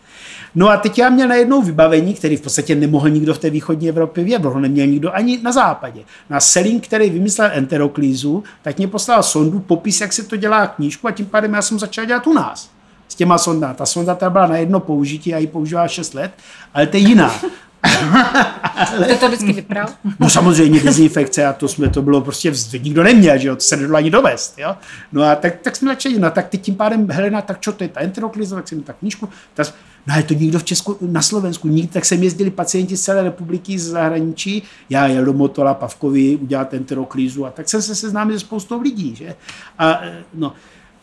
No a teď já měl najednou vybavení, který v podstatě nemohl nikdo v té východní Evropě vědět, ho neměl nikdo ani na západě. Na Selin, který vymyslel enteroklízu, tak mě poslal sondu, popis, jak se to dělá knížku a tím pádem já jsem začal dělat u nás s těma sondama. Ta sonda ta byla na jedno použití, a ji používá 6 let, ale to je jiná. Ale... To to vždycky vypral? No samozřejmě dezinfekce a to jsme, to bylo prostě, nikdo neměl, že jo, to se nedalo ani dovést, jo. No a tak, tak jsme začali, no tak teď tím pádem, Helena, tak čo to je ta enterokliza, tak jsem ta knížku, ta, no ale to nikdo v Česku, na Slovensku, nikdy, tak sem jezdili pacienti z celé republiky z zahraničí, já jel do Motola Pavkovi udělat enteroklízu a tak jsem se seznámil s spoustou lidí, že. A no,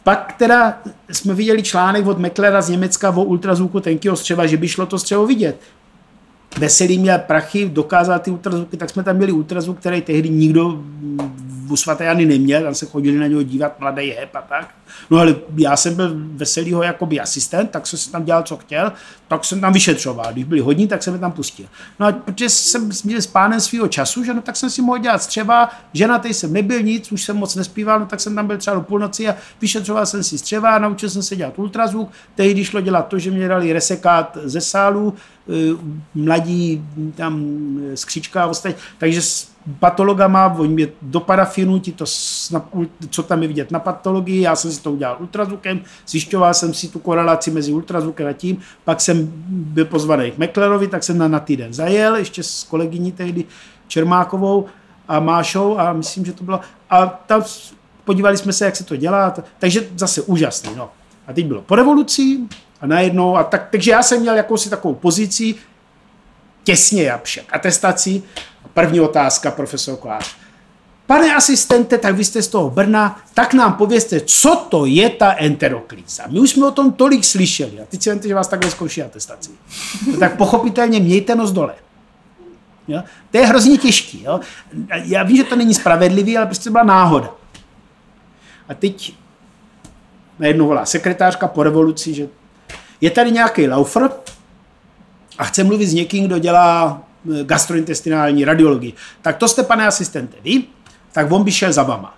pak teda jsme viděli článek od Meklera z Německa o ultrazvuku tenkého střeva, že by šlo to střevo vidět. Veselý měl prachy, dokázal ty ultrazvuky, tak jsme tam měli ultrazvuk, který tehdy nikdo u svaté Jany neměl, tam se chodili na něho dívat mladý hep a tak. No ale já jsem byl veselýho jakoby asistent, tak jsem tam dělal, co chtěl, tak jsem tam vyšetřoval. Když byli hodní, tak jsem je tam pustil. No a protože jsem měl s pánem svého času, že no, tak jsem si mohl dělat střeva, ženatý jsem nebyl nic, už jsem moc nespíval, no, tak jsem tam byl třeba do půlnoci a vyšetřoval jsem si střeva, naučil jsem se dělat ultrazvuk. Tehdy šlo dělat to, že mě dali resekát ze sálu, eh, mladí tam eh, skříčka a ostatní, takže patologama, oni mě do parafinu, ti to, co tam je vidět na patologii, já jsem si to udělal ultrazvukem, zjišťoval jsem si tu korelaci mezi ultrazvukem a tím, pak jsem byl pozvaný k Meklerovi, tak jsem na, na týden zajel, ještě s kolegyní tehdy Čermákovou a Mášou a myslím, že to bylo, a tam podívali jsme se, jak se to dělá, takže zase úžasný, no. A teď bylo po revoluci a najednou, a tak, takže já jsem měl jakousi takovou pozici, těsně Japšek, atestací, První otázka, profesor Kolář. Pane asistente, tak vy jste z toho Brna, tak nám povězte, co to je ta enteroklíza. My už jsme o tom tolik slyšeli a teď si vemte, že vás takhle zkouší atestaci. No, tak pochopitelně mějte nos dole. Jo? To je hrozně těžký. Jo? Já vím, že to není spravedlivý, ale prostě byla náhoda. A teď najednou volá sekretářka po revoluci, že je tady nějaký laufer, a chce mluvit s někým, kdo dělá gastrointestinální radiologii. Tak to jste, pane asistente, vy? Tak on by šel za vama.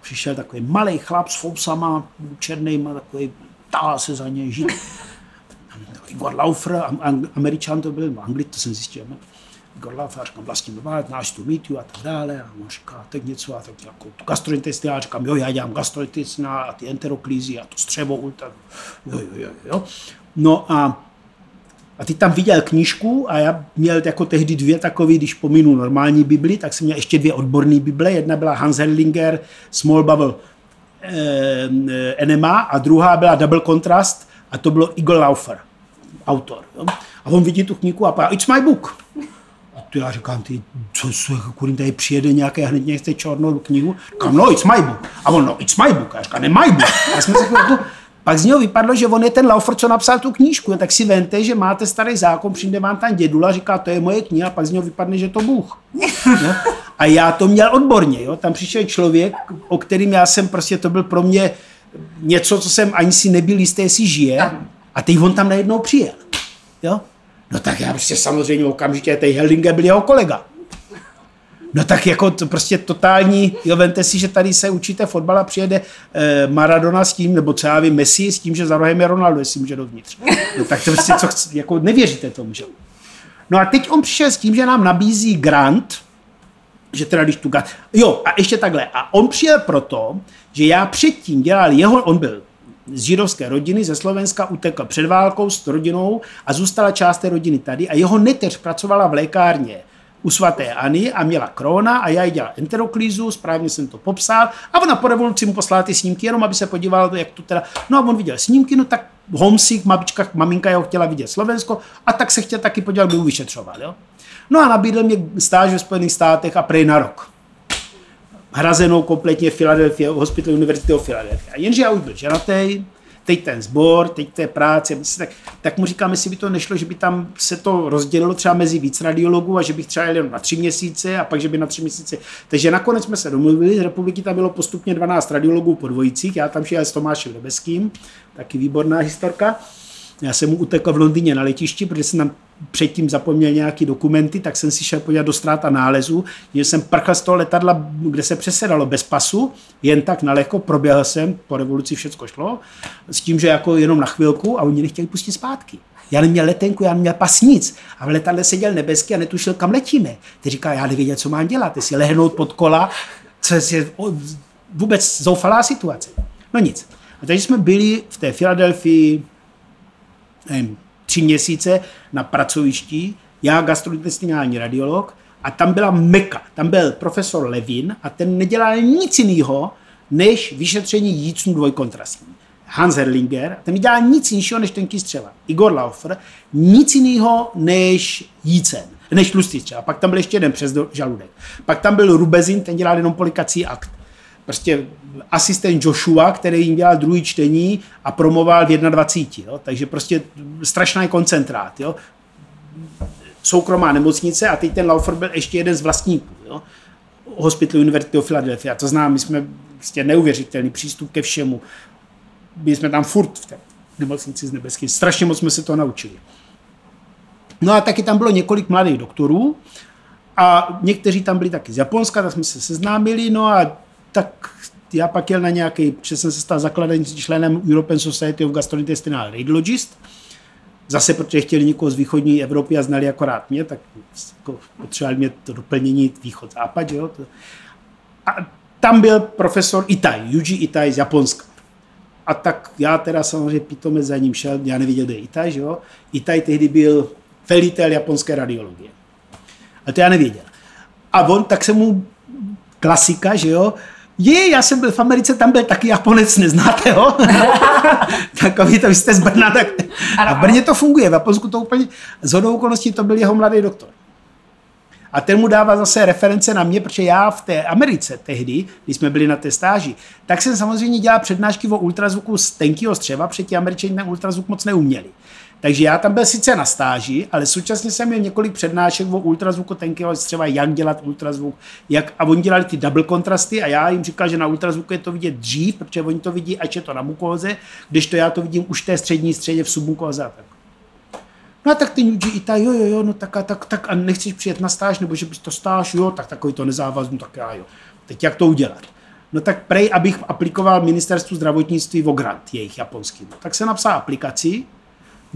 Přišel takový malý chlap s fousama, černýma, takový, táhl se za něj, žít. Igor Laufer, američan to byl, anglit, to jsem zjistil. Igor Laufer, říkám, vlastně bavit, náš tu you a tak dále. A on říká, tak něco a tak jako gastrointestinál, říkám, jo, já dělám gastrointestinál a ty enteroklízy a to střevo, ultra, jo, jo, jo, jo. No a a ty tam viděl knížku a já měl jako tehdy dvě takové, když pominu normální Bibli, tak jsem měl ještě dvě odborné Bible. Jedna byla Hans Herlinger, Small Bubble eh, Enema a druhá byla Double Contrast a to bylo Igor Laufer, autor. Jo? A on vidí tu knížku a říká, it's my book. A tu já říkám, ty, co, co kurin, tady přijede nějaké hned někde černou knihu. Říkám, no, it's my book. A on, no, it's my book. A já říkám, ne, my book. A jsme se jako, pak z něho vypadlo, že on je ten Laufer, co napsal tu knížku. No, tak si vente, že máte starý zákon, přijde vám tam dědula, říká, to je moje kniha, a pak z něho vypadne, že to Bůh. No? A já to měl odborně. Jo? Tam přišel člověk, o kterým já jsem prostě, to byl pro mě něco, co jsem ani si nebyl jistý, jestli žije. A teď on tam najednou přijel. Jo? No tak já prostě samozřejmě okamžitě, tej Hellinger byl jeho kolega. No tak jako to prostě totální, jo, vente si, že tady se učíte fotbal a přijede eh, Maradona s tím, nebo třeba vy Messi s tím, že za rohem je Ronaldo, jestli může dovnitř. No tak to prostě, co, chci- jako nevěříte tomu, že? No a teď on přišel s tím, že nám nabízí grant, že teda když tu grant, jo, a ještě takhle, a on přijel proto, že já předtím dělal jeho, on byl z židovské rodiny, ze Slovenska, utekl před válkou s rodinou a zůstala část té rodiny tady a jeho neteř pracovala v lékárně u svaté Ani a měla krona a já jí dělal enteroklízu, správně jsem to popsal a ona po revoluci mu poslala ty snímky, jenom aby se podíval, jak to teda, no a on viděl snímky, no tak homesick, mabička, maminka jeho chtěla vidět Slovensko a tak se chtěl taky podívat, by mu vyšetřoval, jo. No a nabídl mě stáž ve Spojených státech a prej na rok hrazenou kompletně v Philadelphia, v Hospital University of Philadelphia. Jenže já už byl ženatý, teď ten sbor, teď té práce, tak, tak mu říkám, jestli by to nešlo, že by tam se to rozdělilo třeba mezi víc radiologů a že bych třeba jel na tři měsíce a pak, že by na tři měsíce. Takže nakonec jsme se domluvili, z republiky tam bylo postupně 12 radiologů po dvojicích, já tam šel s Tomášem Nebeským, taky výborná historka. Já jsem mu utekl v Londýně na letišti, protože jsem tam předtím zapomněl nějaký dokumenty, tak jsem si šel podívat do ztráta nálezu, že jsem prchl z toho letadla, kde se přesedalo bez pasu, jen tak nalehko, proběhl jsem, po revoluci všechno šlo, s tím, že jako jenom na chvilku a oni nechtěli pustit zpátky. Já neměl letenku, já neměl pas nic. A v letadle seděl nebeský a netušil, kam letíme. Ty říká, já nevěděl, co mám dělat, jestli lehnout pod kola, co je vůbec zoufalá situace. No nic. A takže jsme byli v té Filadelfii, nevím, tři měsíce na pracovišti, já gastrointestinální radiolog a tam byla meka, tam byl profesor Levin a ten nedělal nic jiného, než vyšetření jícnu dvojkontrastní. Hans Herlinger, ten nedělal nic jiného, než tenký střeva. Igor Laufer, nic jiného, než jícen, než tlustý střeva. Pak tam byl ještě jeden přes žaludek. Pak tam byl Rubezin, ten dělal jenom polikací akt. Prostě asistent Joshua, který jim dělal druhý čtení a promoval v 21. Jo? Takže prostě strašný koncentrát. Jo? Soukromá nemocnice a teď ten Laufer byl ještě jeden z vlastníků. Jo? Hospital University of Philadelphia. To znám, my jsme prostě neuvěřitelný přístup ke všemu. Byli jsme tam furt v té nemocnici z nebeským. Strašně moc jsme se to naučili. No a taky tam bylo několik mladých doktorů a někteří tam byli taky z Japonska, tak jsme se seznámili, no a tak já pak jel na nějaký, protože jsem se stal zakladajícím členem European Society of Gastrointestinal Radiologist, zase protože chtěli někoho z východní Evropy a znali akorát mě, tak jako potřebovali mě to doplnění východ-západ, jo. A tam byl profesor Itai, Yuji Itai z Japonska. A tak já teda samozřejmě pitome za ním šel, já nevěděl, kde je Itai, že jo. Itai tehdy byl velitel japonské radiologie. A to já nevěděl. A on, tak se mu klasika, že jo, je, já jsem byl v Americe, tam byl taky Japonec, neznáte ho? Takový to, vy jste z Brna, tak... A v Brně to funguje, v Japonsku to úplně... Z hodou okolností to byl jeho mladý doktor. A ten mu dává zase reference na mě, protože já v té Americe tehdy, když jsme byli na té stáži, tak jsem samozřejmě dělal přednášky o ultrazvuku z tenkého střeva, protože ti američani na ultrazvuk moc neuměli. Takže já tam byl sice na stáži, ale současně jsem měl několik přednášek o ultrazvuku tenkého střeva, jak dělat ultrazvuk, jak, a oni dělali ty double kontrasty a já jim říkal, že na ultrazvuku je to vidět dřív, protože oni to vidí, ať je to na mukóze, když to já to vidím už v té střední středě v submukóze. Tak. No a tak ten Yuji Ita, jo, jo, jo, no tak a, tak, tak a nechceš přijet na stáž, nebo že bys to stáž, jo, tak takový to nezávazný, tak já jo. Teď jak to udělat? No tak prej, abych aplikoval ministerstvu zdravotnictví v grant, jejich japonský. No, tak se napsal aplikaci,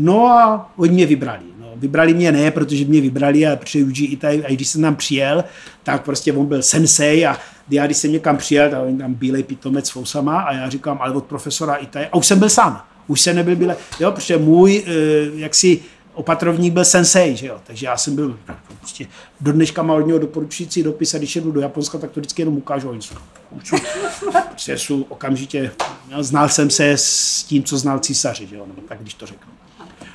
no a oni mě vybrali. No, vybrali mě ne, protože mě vybrali, a protože Yuji Itai, a když jsem tam přijel, tak prostě on byl sensei a já když jsem někam přijel, tak on tam bílej pitomec s fousama a já říkám, ale od profesora Itai, a už jsem byl sám, už jsem nebyl bílej, jo, protože můj, eh, jaksi, opatrovník byl sensei, že jo? takže já jsem byl prostě do dneška má od něho doporučující dopis a když jedu do Japonska, tak to vždycky jenom ukážu. Oni jsou, prostě jsou okamžitě, znal jsem se s tím, co znal císaři, že jo? nebo tak, když to řeknu.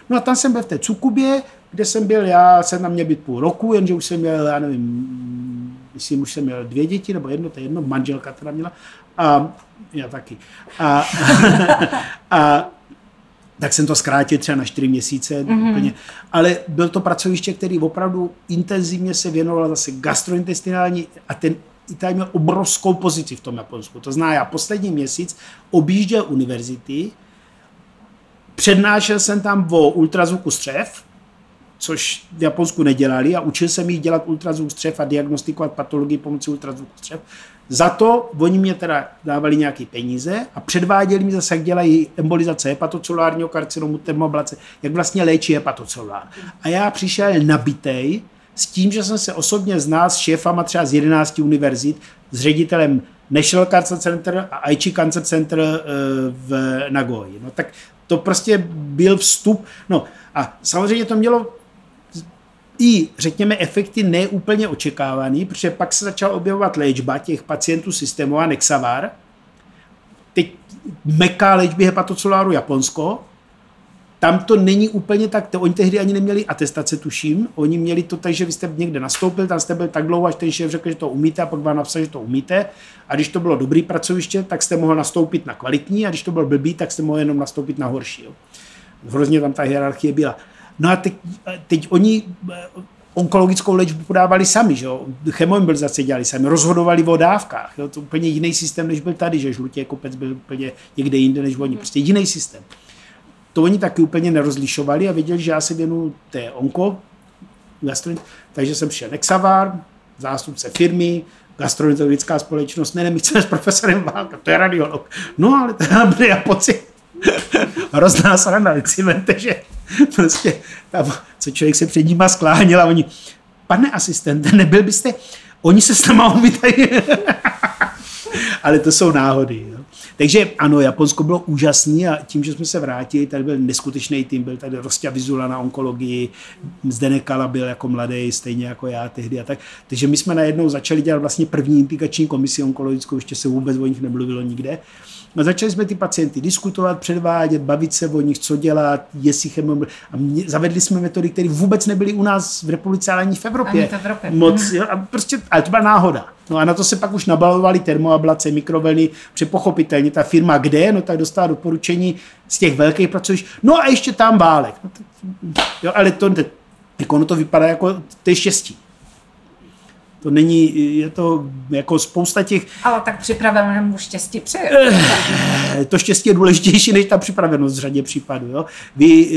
No a tam jsem byl v té Cukubě, kde jsem byl, já jsem tam měl být půl roku, jenže už jsem měl, já nevím, myslím, už jsem měl dvě děti, nebo jedno, to je jedno, manželka teda měla, a já taky. A, a tak jsem to zkrátil třeba na čtyři měsíce mm-hmm. úplně. Ale byl to pracoviště, který opravdu intenzivně se věnoval zase gastrointestinální a ten Italii měl obrovskou pozici v tom Japonsku. To znamená, já poslední měsíc objížděl univerzity, přednášel jsem tam o ultrazvuku střev, což v Japonsku nedělali a učil jsem jich dělat ultrazvuk střev a diagnostikovat patologii pomocí ultrazvuku střev. Za to oni mě teda dávali nějaké peníze a předváděli mi zase, jak dělají embolizace hepatocelulárního karcinomu, termoblace, jak vlastně léčí hepatocelulár. A já přišel nabitej s tím, že jsem se osobně znal s šéfama třeba z 11 univerzit, s ředitelem National Cancer Center a Aichi Cancer Center eh, v Nagoji. No tak to prostě byl vstup. No a samozřejmě to mělo i, řekněme, efekty neúplně očekávaný, protože pak se začala objevovat léčba těch pacientů systémová Nexavar. Teď meká léčby hepatoceluláru Japonsko, tam to není úplně tak, to, oni tehdy ani neměli atestace, tuším, oni měli to tak, že vy jste někde nastoupil, tam jste byl tak dlouho, až ten šéf řekl, že to umíte a pak vám napsal, že to umíte a když to bylo dobrý pracoviště, tak jste mohl nastoupit na kvalitní a když to byl blbý, tak jste mohl jenom nastoupit na horší. Jo. Hrozně tam ta hierarchie byla. No a teď, teď oni eh, onkologickou léčbu podávali sami, že jo? chemoembolizace dělali sami, rozhodovali o dávkách. Jo? To úplně jiný systém, než byl tady, že žlutě kopec byl úplně někde jinde než oni. Prostě jiný systém. To oni taky úplně nerozlišovali a věděli, že já se věnu té onko, takže jsem šel Nexavar, zástupce firmy, gastroenterologická společnost, ne, ne, my chceme s profesorem Válka, to je radiolog. No, ale to byl Japonci. Hrozná sranda, vemte, že prostě tam, co člověk se před nima skláněl a oni, pane asistente, nebyl byste, oni se s náma umítají. Ale to jsou náhody. Jo. Takže ano, Japonsko bylo úžasné a tím, že jsme se vrátili, tady byl neskutečný tým, byl tady Rostě Vizula na onkologii, Zdenek Kala byl jako mladý, stejně jako já tehdy a tak. Takže my jsme najednou začali dělat vlastně první indikační komisi onkologickou, ještě se vůbec o nich nemluvilo nikde. A začali jsme ty pacienty diskutovat, předvádět, bavit se o nich, co dělat, jestli chemo... A mě, zavedli jsme metody, které vůbec nebyly u nás v republice, ale ani v Evropě. Ani v Evropě. Moc, jo, a prostě, ale to byla náhoda. No a na to se pak už nabalovaly termoablace, mikrovlny, přepochopitelně ta firma kde, no tak dostala doporučení z těch velkých pracovišť. No a ještě tam válek. No to, jo, ale to, jako ono to vypadá jako, to je štěstí. To není, je to jako spousta těch... Ale tak připravenému štěstí přeje. Eh, to štěstí je důležitější než ta připravenost v řadě případů. Jo? Vy,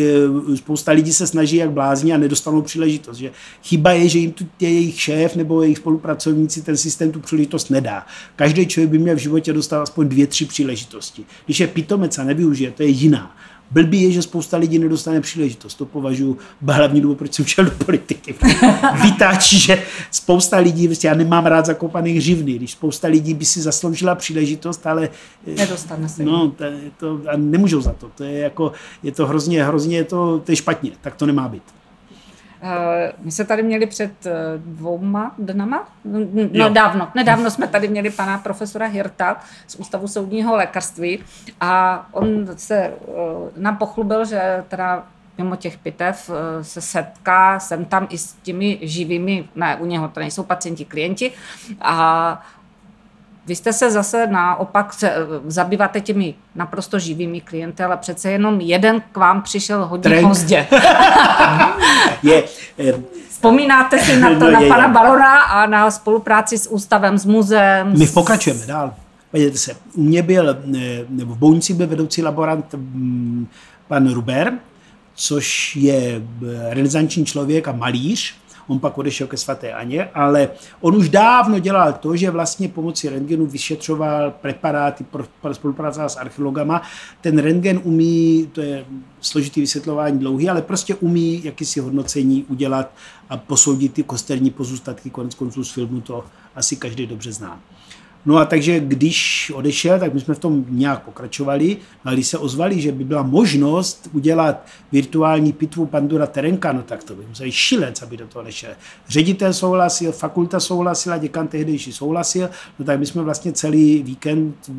eh, spousta lidí se snaží jak blázni a nedostanou příležitost. Že chyba je, že jim tu jejich šéf nebo jejich spolupracovníci ten systém tu příležitost nedá. Každý člověk by měl v životě dostat aspoň dvě, tři příležitosti. Když je pitomec a nevyužije, to je jiná. Blbý je, že spousta lidí nedostane příležitost. To považuji hlavní důvod, proč jsem šel do politiky. Vytáčí, že spousta lidí, vlastně já nemám rád zakopaných hřivny, když spousta lidí by si zasloužila příležitost, ale nedostane se. No, to, to, a nemůžou za to. To je jako, je to hrozně, hrozně, je to, to je špatně. Tak to nemá být. Eh, my se tady měli před eh, dvouma dnama, no dávno, nedávno. Jsme tady měli pana profesora Hirta z Ústavu soudního lékařství a on se eh, nám pochlubil, že teda mimo těch pitev se setká sem tam i s těmi živými, ne, u něho to nejsou pacienti, klienti a vy jste se zase naopak se, zabýváte těmi naprosto živými klienty, ale přece jenom jeden k vám přišel hodně Trend. pozdě. je, Vzpomínáte si na to, no, na je, pana je. Barona a na spolupráci s ústavem, s muzeem? My pokračujeme dál. Podívejte se, u mě byl, nebo v Bouňci byl vedoucí laborant pan Ruber, což je renesanční člověk a malíř, on pak odešel ke svaté Aně, ale on už dávno dělal to, že vlastně pomocí rentgenu vyšetřoval preparáty, spolupracoval s archeologama. Ten rentgen umí, to je složitý vysvětlování dlouhý, ale prostě umí jakýsi hodnocení udělat a posoudit ty kosterní pozůstatky, konec konců z filmu to asi každý dobře zná. No a takže když odešel, tak my jsme v tom nějak pokračovali. No a když se ozvali, že by byla možnost udělat virtuální pitvu Pandura Terenka, no tak to by musel šilec, aby do toho nešel. Ředitel souhlasil, fakulta souhlasila, děkan tehdejší souhlasil, no tak my jsme vlastně celý víkend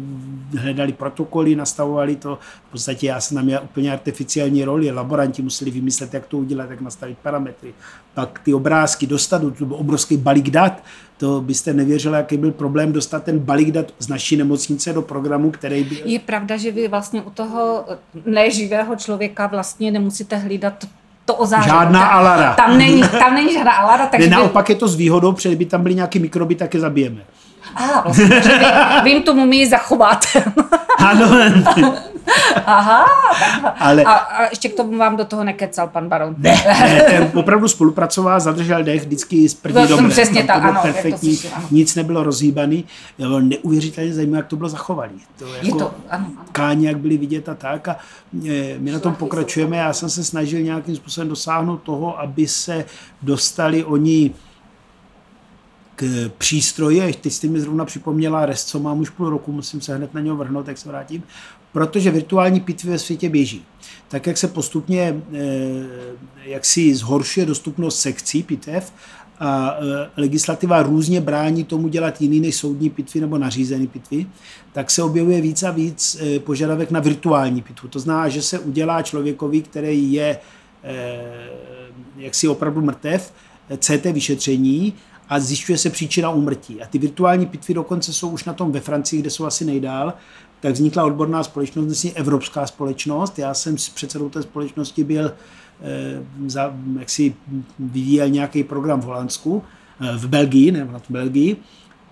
hledali protokoly, nastavovali to. V podstatě já jsem tam měl úplně artificiální roli, laboranti museli vymyslet, jak to udělat, jak nastavit parametry. Pak ty obrázky dostat, to byl obrovský balík dat, to byste nevěřili, jaký byl problém dostat ten balík dat z naší nemocnice do programu, který byl... Je pravda, že vy vlastně u toho neživého člověka vlastně nemusíte hlídat to ozáření. Žádná tam, alara. Tam není, tam není žádná alara. Takže ne, naopak je to s výhodou, protože by tam byly nějaké mikroby, tak je zabijeme. Aha, vlastně, že vy, vy tomu mumii zachováte. ano. Aha, Ale... a, a ještě k tomu vám do toho nekecal pan baron. Ne, ne opravdu spolupracoval, zadržel dech vždycky z první doby. Přesně tak, ano. Perfektní, to ano. nic nebylo rozhýbaný. Neuvěřitelně zajímavé, jak to bylo zachované. To jako je to, ano, ano. Káně, jak byly vidět a tak. A e, my na tom pokračujeme. Já jsem se snažil nějakým způsobem dosáhnout toho, aby se dostali oni k přístroji, teď jste mi zrovna připomněla rest, co mám už půl roku, musím se hned na něho vrhnout, tak se vrátím, protože virtuální pitvy ve světě běží. Tak jak se postupně eh, jak si zhoršuje dostupnost sekcí pitev a eh, legislativa různě brání tomu dělat jiný než soudní pitvy nebo nařízený pitvy, tak se objevuje víc a víc eh, požadavek na virtuální pitvu. To znamená, že se udělá člověkovi, který je jaksi opravdu mrtev, CT vyšetření a zjišťuje se příčina úmrtí. A ty virtuální pitvy dokonce jsou už na tom ve Francii, kde jsou asi nejdál, tak vznikla odborná společnost, dnes Evropská společnost. Já jsem s předsedou té společnosti byl, eh, za, jak si vyvíjel nějaký program v Holandsku, eh, v Belgii, ne v Belgii,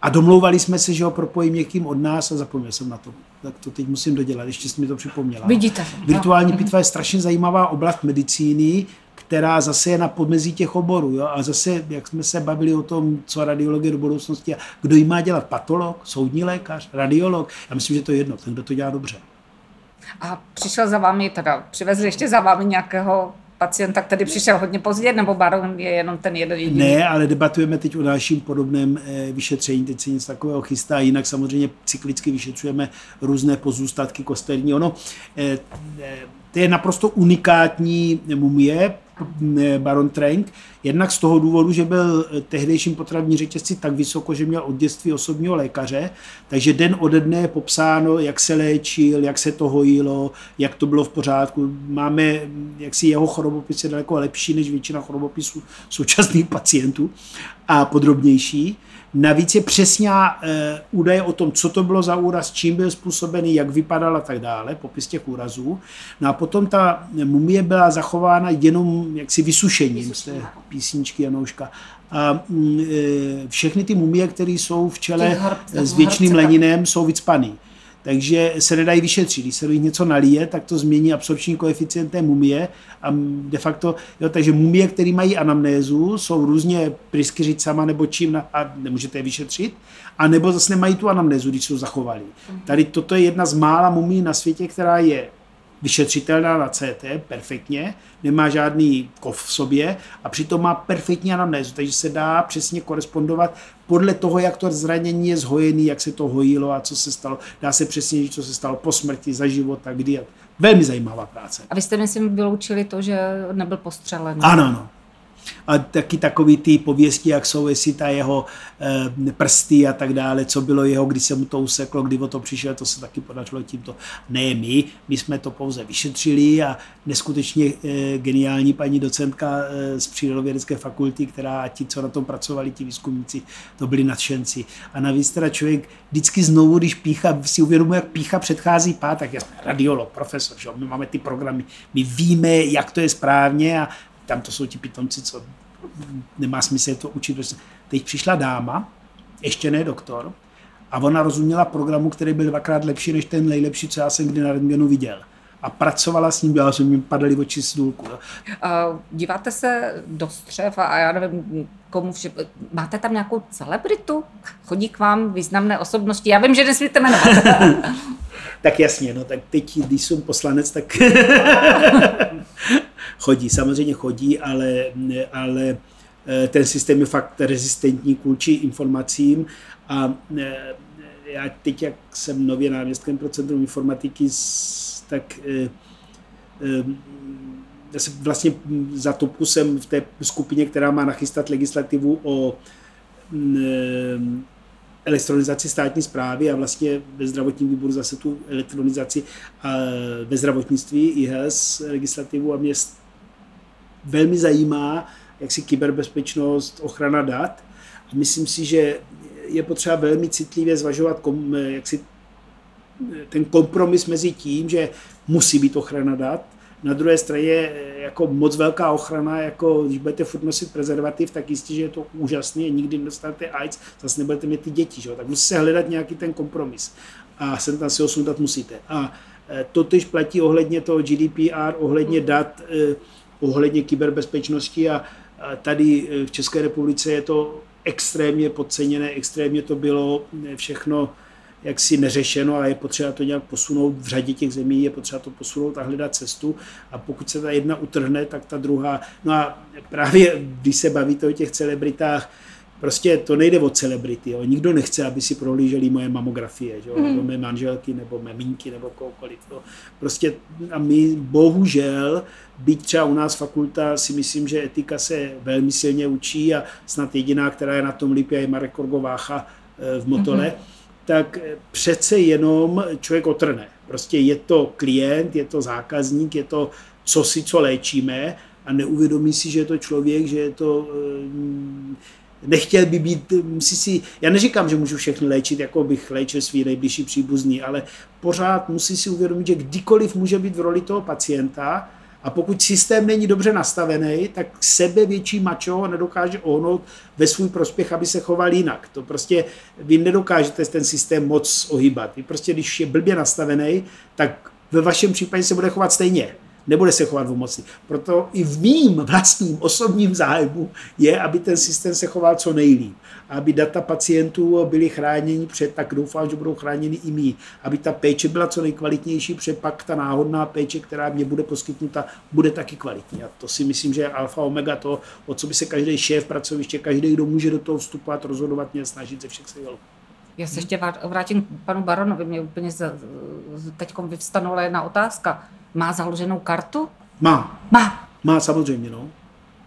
a domlouvali jsme se, že ho propojím někým od nás a zapomněl jsem na to. Tak to teď musím dodělat, ještě jsi mi to připomněla. Vidíte. Virtuální pitva je strašně zajímavá oblast medicíny, která zase je na podmezí těch oborů. Jo? A zase, jak jsme se bavili o tom, co radiologie do budoucnosti, a kdo jí má dělat, patolog, soudní lékař, radiolog, já myslím, že to je jedno, ten, kdo to dělá dobře. A přišel za vámi, teda přivezli ještě za vámi nějakého pacienta, který přišel hodně pozdě, nebo baron je jenom ten jeden jediný? Ne, ale debatujeme teď o dalším podobném eh, vyšetření, teď se něco takového chystá, jinak samozřejmě cyklicky vyšetřujeme různé pozůstatky kosterní. Ono, eh, eh, to je naprosto unikátní mumie, baron Trenk, jednak z toho důvodu, že byl tehdejším potravní řetězci tak vysoko, že měl od dětství osobního lékaře, takže den ode dne je popsáno, jak se léčil, jak se to hojilo, jak to bylo v pořádku. Máme, jak si jeho chorobopis je daleko lepší než většina chorobopisů současných pacientů a podrobnější. Navíc je přesně e, údaje o tom, co to bylo za úraz, čím byl způsobený, jak vypadal a tak dále, popis těch úrazů. No a potom ta mumie byla zachována jenom jaksi vysušením z té písničky Janouška. A e, všechny ty mumie, které jsou v čele s věčným Leninem, jsou vycpaný takže se nedají vyšetřit. Když se do nich něco nalije, tak to změní absorpční koeficient té mumie a de facto, jo, takže mumie, které mají anamnézu, jsou různě pryskyřicama nebo čím na, a nemůžete je vyšetřit, a nebo zase nemají tu anamnézu, když jsou zachovali. Mhm. Tady toto je jedna z mála mumí na světě, která je vyšetřitelná na CT perfektně, nemá žádný kov v sobě a přitom má perfektní anamnézu, takže se dá přesně korespondovat podle toho, jak to zranění je zhojený, jak se to hojilo a co se stalo. Dá se přesně říct, co se stalo po smrti, za života, kdy. Velmi zajímavá práce. A vy jste, myslím, vyloučili to, že nebyl postřelen. Ano, ano a taky takový ty pověsti, jak jsou, jestli ta jeho e, prsty a tak dále, co bylo jeho, kdy se mu to useklo, kdy o to přišel, to se taky podařilo tímto. Ne my, my jsme to pouze vyšetřili a neskutečně e, geniální paní docentka e, z přírodovědecké fakulty, která a ti, co na tom pracovali, ti výzkumníci, to byli nadšenci. A navíc teda člověk vždycky znovu, když pícha, si uvědomuje, jak pícha předchází pát, tak jasně, radiolog, profesor, že? my máme ty programy, my víme, jak to je správně a tam to jsou ti pitomci, co nemá smysl to učit. Teď přišla dáma, ještě ne doktor, a ona rozuměla programu, který byl dvakrát lepší než ten nejlepší, co já jsem kdy na rentgenu viděl. a pracovala s ním, dělala, že mi padaly oči z důlku. No. Uh, díváte se do střev a já nevím, komu vše... Máte tam nějakou celebritu? Chodí k vám významné osobnosti? Já vím, že nesmíte jmenovat. tak jasně, no tak teď, když jsem poslanec, tak chodí, samozřejmě chodí, ale, ale eh, ten systém je fakt rezistentní k informacím a eh, já teď, jak jsem nově náměstkem pro Centrum informatiky, tak eh, já se vlastně za topku jsem v té skupině, která má nachystat legislativu o elektronizaci státní zprávy a vlastně ve zdravotním výboru zase tu elektronizaci a ve zdravotnictví i health legislativu a mě velmi zajímá, jak si kyberbezpečnost, ochrana dat. A myslím si, že je potřeba velmi citlivě zvažovat kom, jak si ten kompromis mezi tím, že musí být ochrana dat, na druhé straně jako moc velká ochrana, jako když budete furt nosit prezervativ, tak jistě, že je to úžasný a nikdy nedostanete AIDS, zase nebudete mít ty děti, že? tak musí se hledat nějaký ten kompromis. A sem tam si ho sundat musíte. A e, to tež platí ohledně toho GDPR, ohledně dat, e, ohledně kyberbezpečnosti a tady e, v České republice je to extrémně podceněné, extrémně to bylo všechno jaksi neřešeno a je potřeba to nějak posunout v řadě těch zemí, je potřeba to posunout a hledat cestu a pokud se ta jedna utrhne, tak ta druhá, no a právě když se bavíte o těch celebritách, Prostě to nejde o celebrity. Jo. Nikdo nechce, aby si prohlíželi moje mamografie, že? Mm. nebo mé manželky, nebo mé minky, nebo kohokoliv. Jo. Prostě a my bohužel, byť třeba u nás fakulta, si myslím, že etika se velmi silně učí a snad jediná, která je na tom líp, je Marek Korgovácha eh, v Motole, mm-hmm tak přece jenom člověk otrne. Prostě je to klient, je to zákazník, je to co si, co léčíme a neuvědomí si, že je to člověk, že je to eh, nechtěl by být, musí si, já neříkám, že můžu všechny léčit, jako bych léčil svý nejbližší příbuzný, ale pořád musí si uvědomit, že kdykoliv může být v roli toho pacienta a pokud systém není dobře nastavený, tak sebe větší mačo nedokáže ohnout ve svůj prospěch, aby se choval jinak. To prostě vy nedokážete ten systém moc ohýbat. Vy prostě, když je blbě nastavený, tak ve vašem případě se bude chovat stejně nebude se chovat v moci. Proto i v mým vlastním osobním zájmu je, aby ten systém se choval co nejlíp. Aby data pacientů byly chráněni před, tak doufám, že budou chráněni i mý. Aby ta péče byla co nejkvalitnější, před pak ta náhodná péče, která mě bude poskytnuta, bude taky kvalitní. A to si myslím, že je alfa omega to, o co by se každý šéf pracoviště, každý, kdo může do toho vstupovat, rozhodovat, měl snažit ze všech sil. Já se ještě vrátím k panu Baronovi, mě úplně teď vyvstanula jedna otázka. Má založenou kartu? Má. Má. Má samozřejmě, no.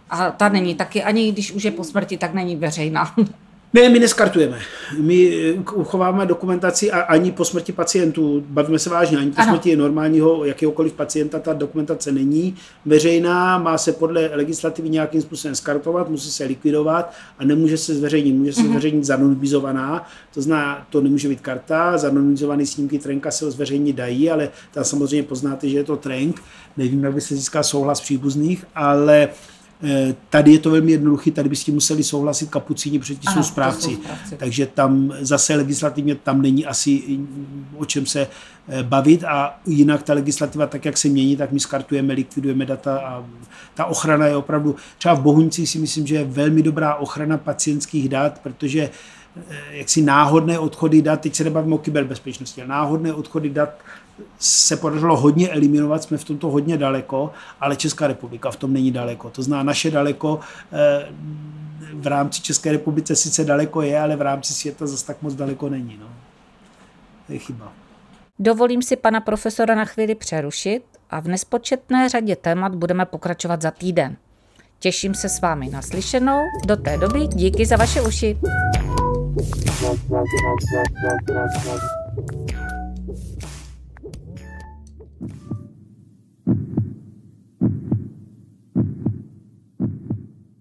A ta není taky, ani když už je po smrti, tak není veřejná. Ne, my neskartujeme. My eh, uchováme dokumentaci a ani po smrti pacientů, bavíme se vážně, ani po ano. smrti normálního jakéhokoliv pacienta ta dokumentace není veřejná, má se podle legislativy nějakým způsobem skartovat, musí se likvidovat a nemůže se zveřejnit. Může se mhm. zveřejnit zanonymizovaná, to znamená, to nemůže být karta, zanonymizované snímky trenka se zveřejnit dají, ale tam samozřejmě poznáte, že je to trenk. Nevím, jak by se získal souhlas příbuzných, ale tady je to velmi jednoduché, tady by s tím museli souhlasit kapucíni, protože ti jsou správci. Takže tam zase legislativně tam není asi o čem se eh, bavit a jinak ta legislativa, tak jak se mění, tak my skartujeme, likvidujeme data a ta ochrana je opravdu, třeba v Bohuňcích si myslím, že je velmi dobrá ochrana pacientských dat, protože eh, jaksi náhodné odchody dat, teď se nebavíme o kyberbezpečnosti, ale náhodné odchody dat se podařilo hodně eliminovat, jsme v tomto hodně daleko, ale Česká republika v tom není daleko. To zná naše daleko eh, v rámci České republice sice daleko je, ale v rámci světa zase tak moc daleko není. No. To je chyba. Dovolím si pana profesora na chvíli přerušit a v nespočetné řadě témat budeme pokračovat za týden. Těším se s vámi na slyšenou. Do té doby díky za vaše uši.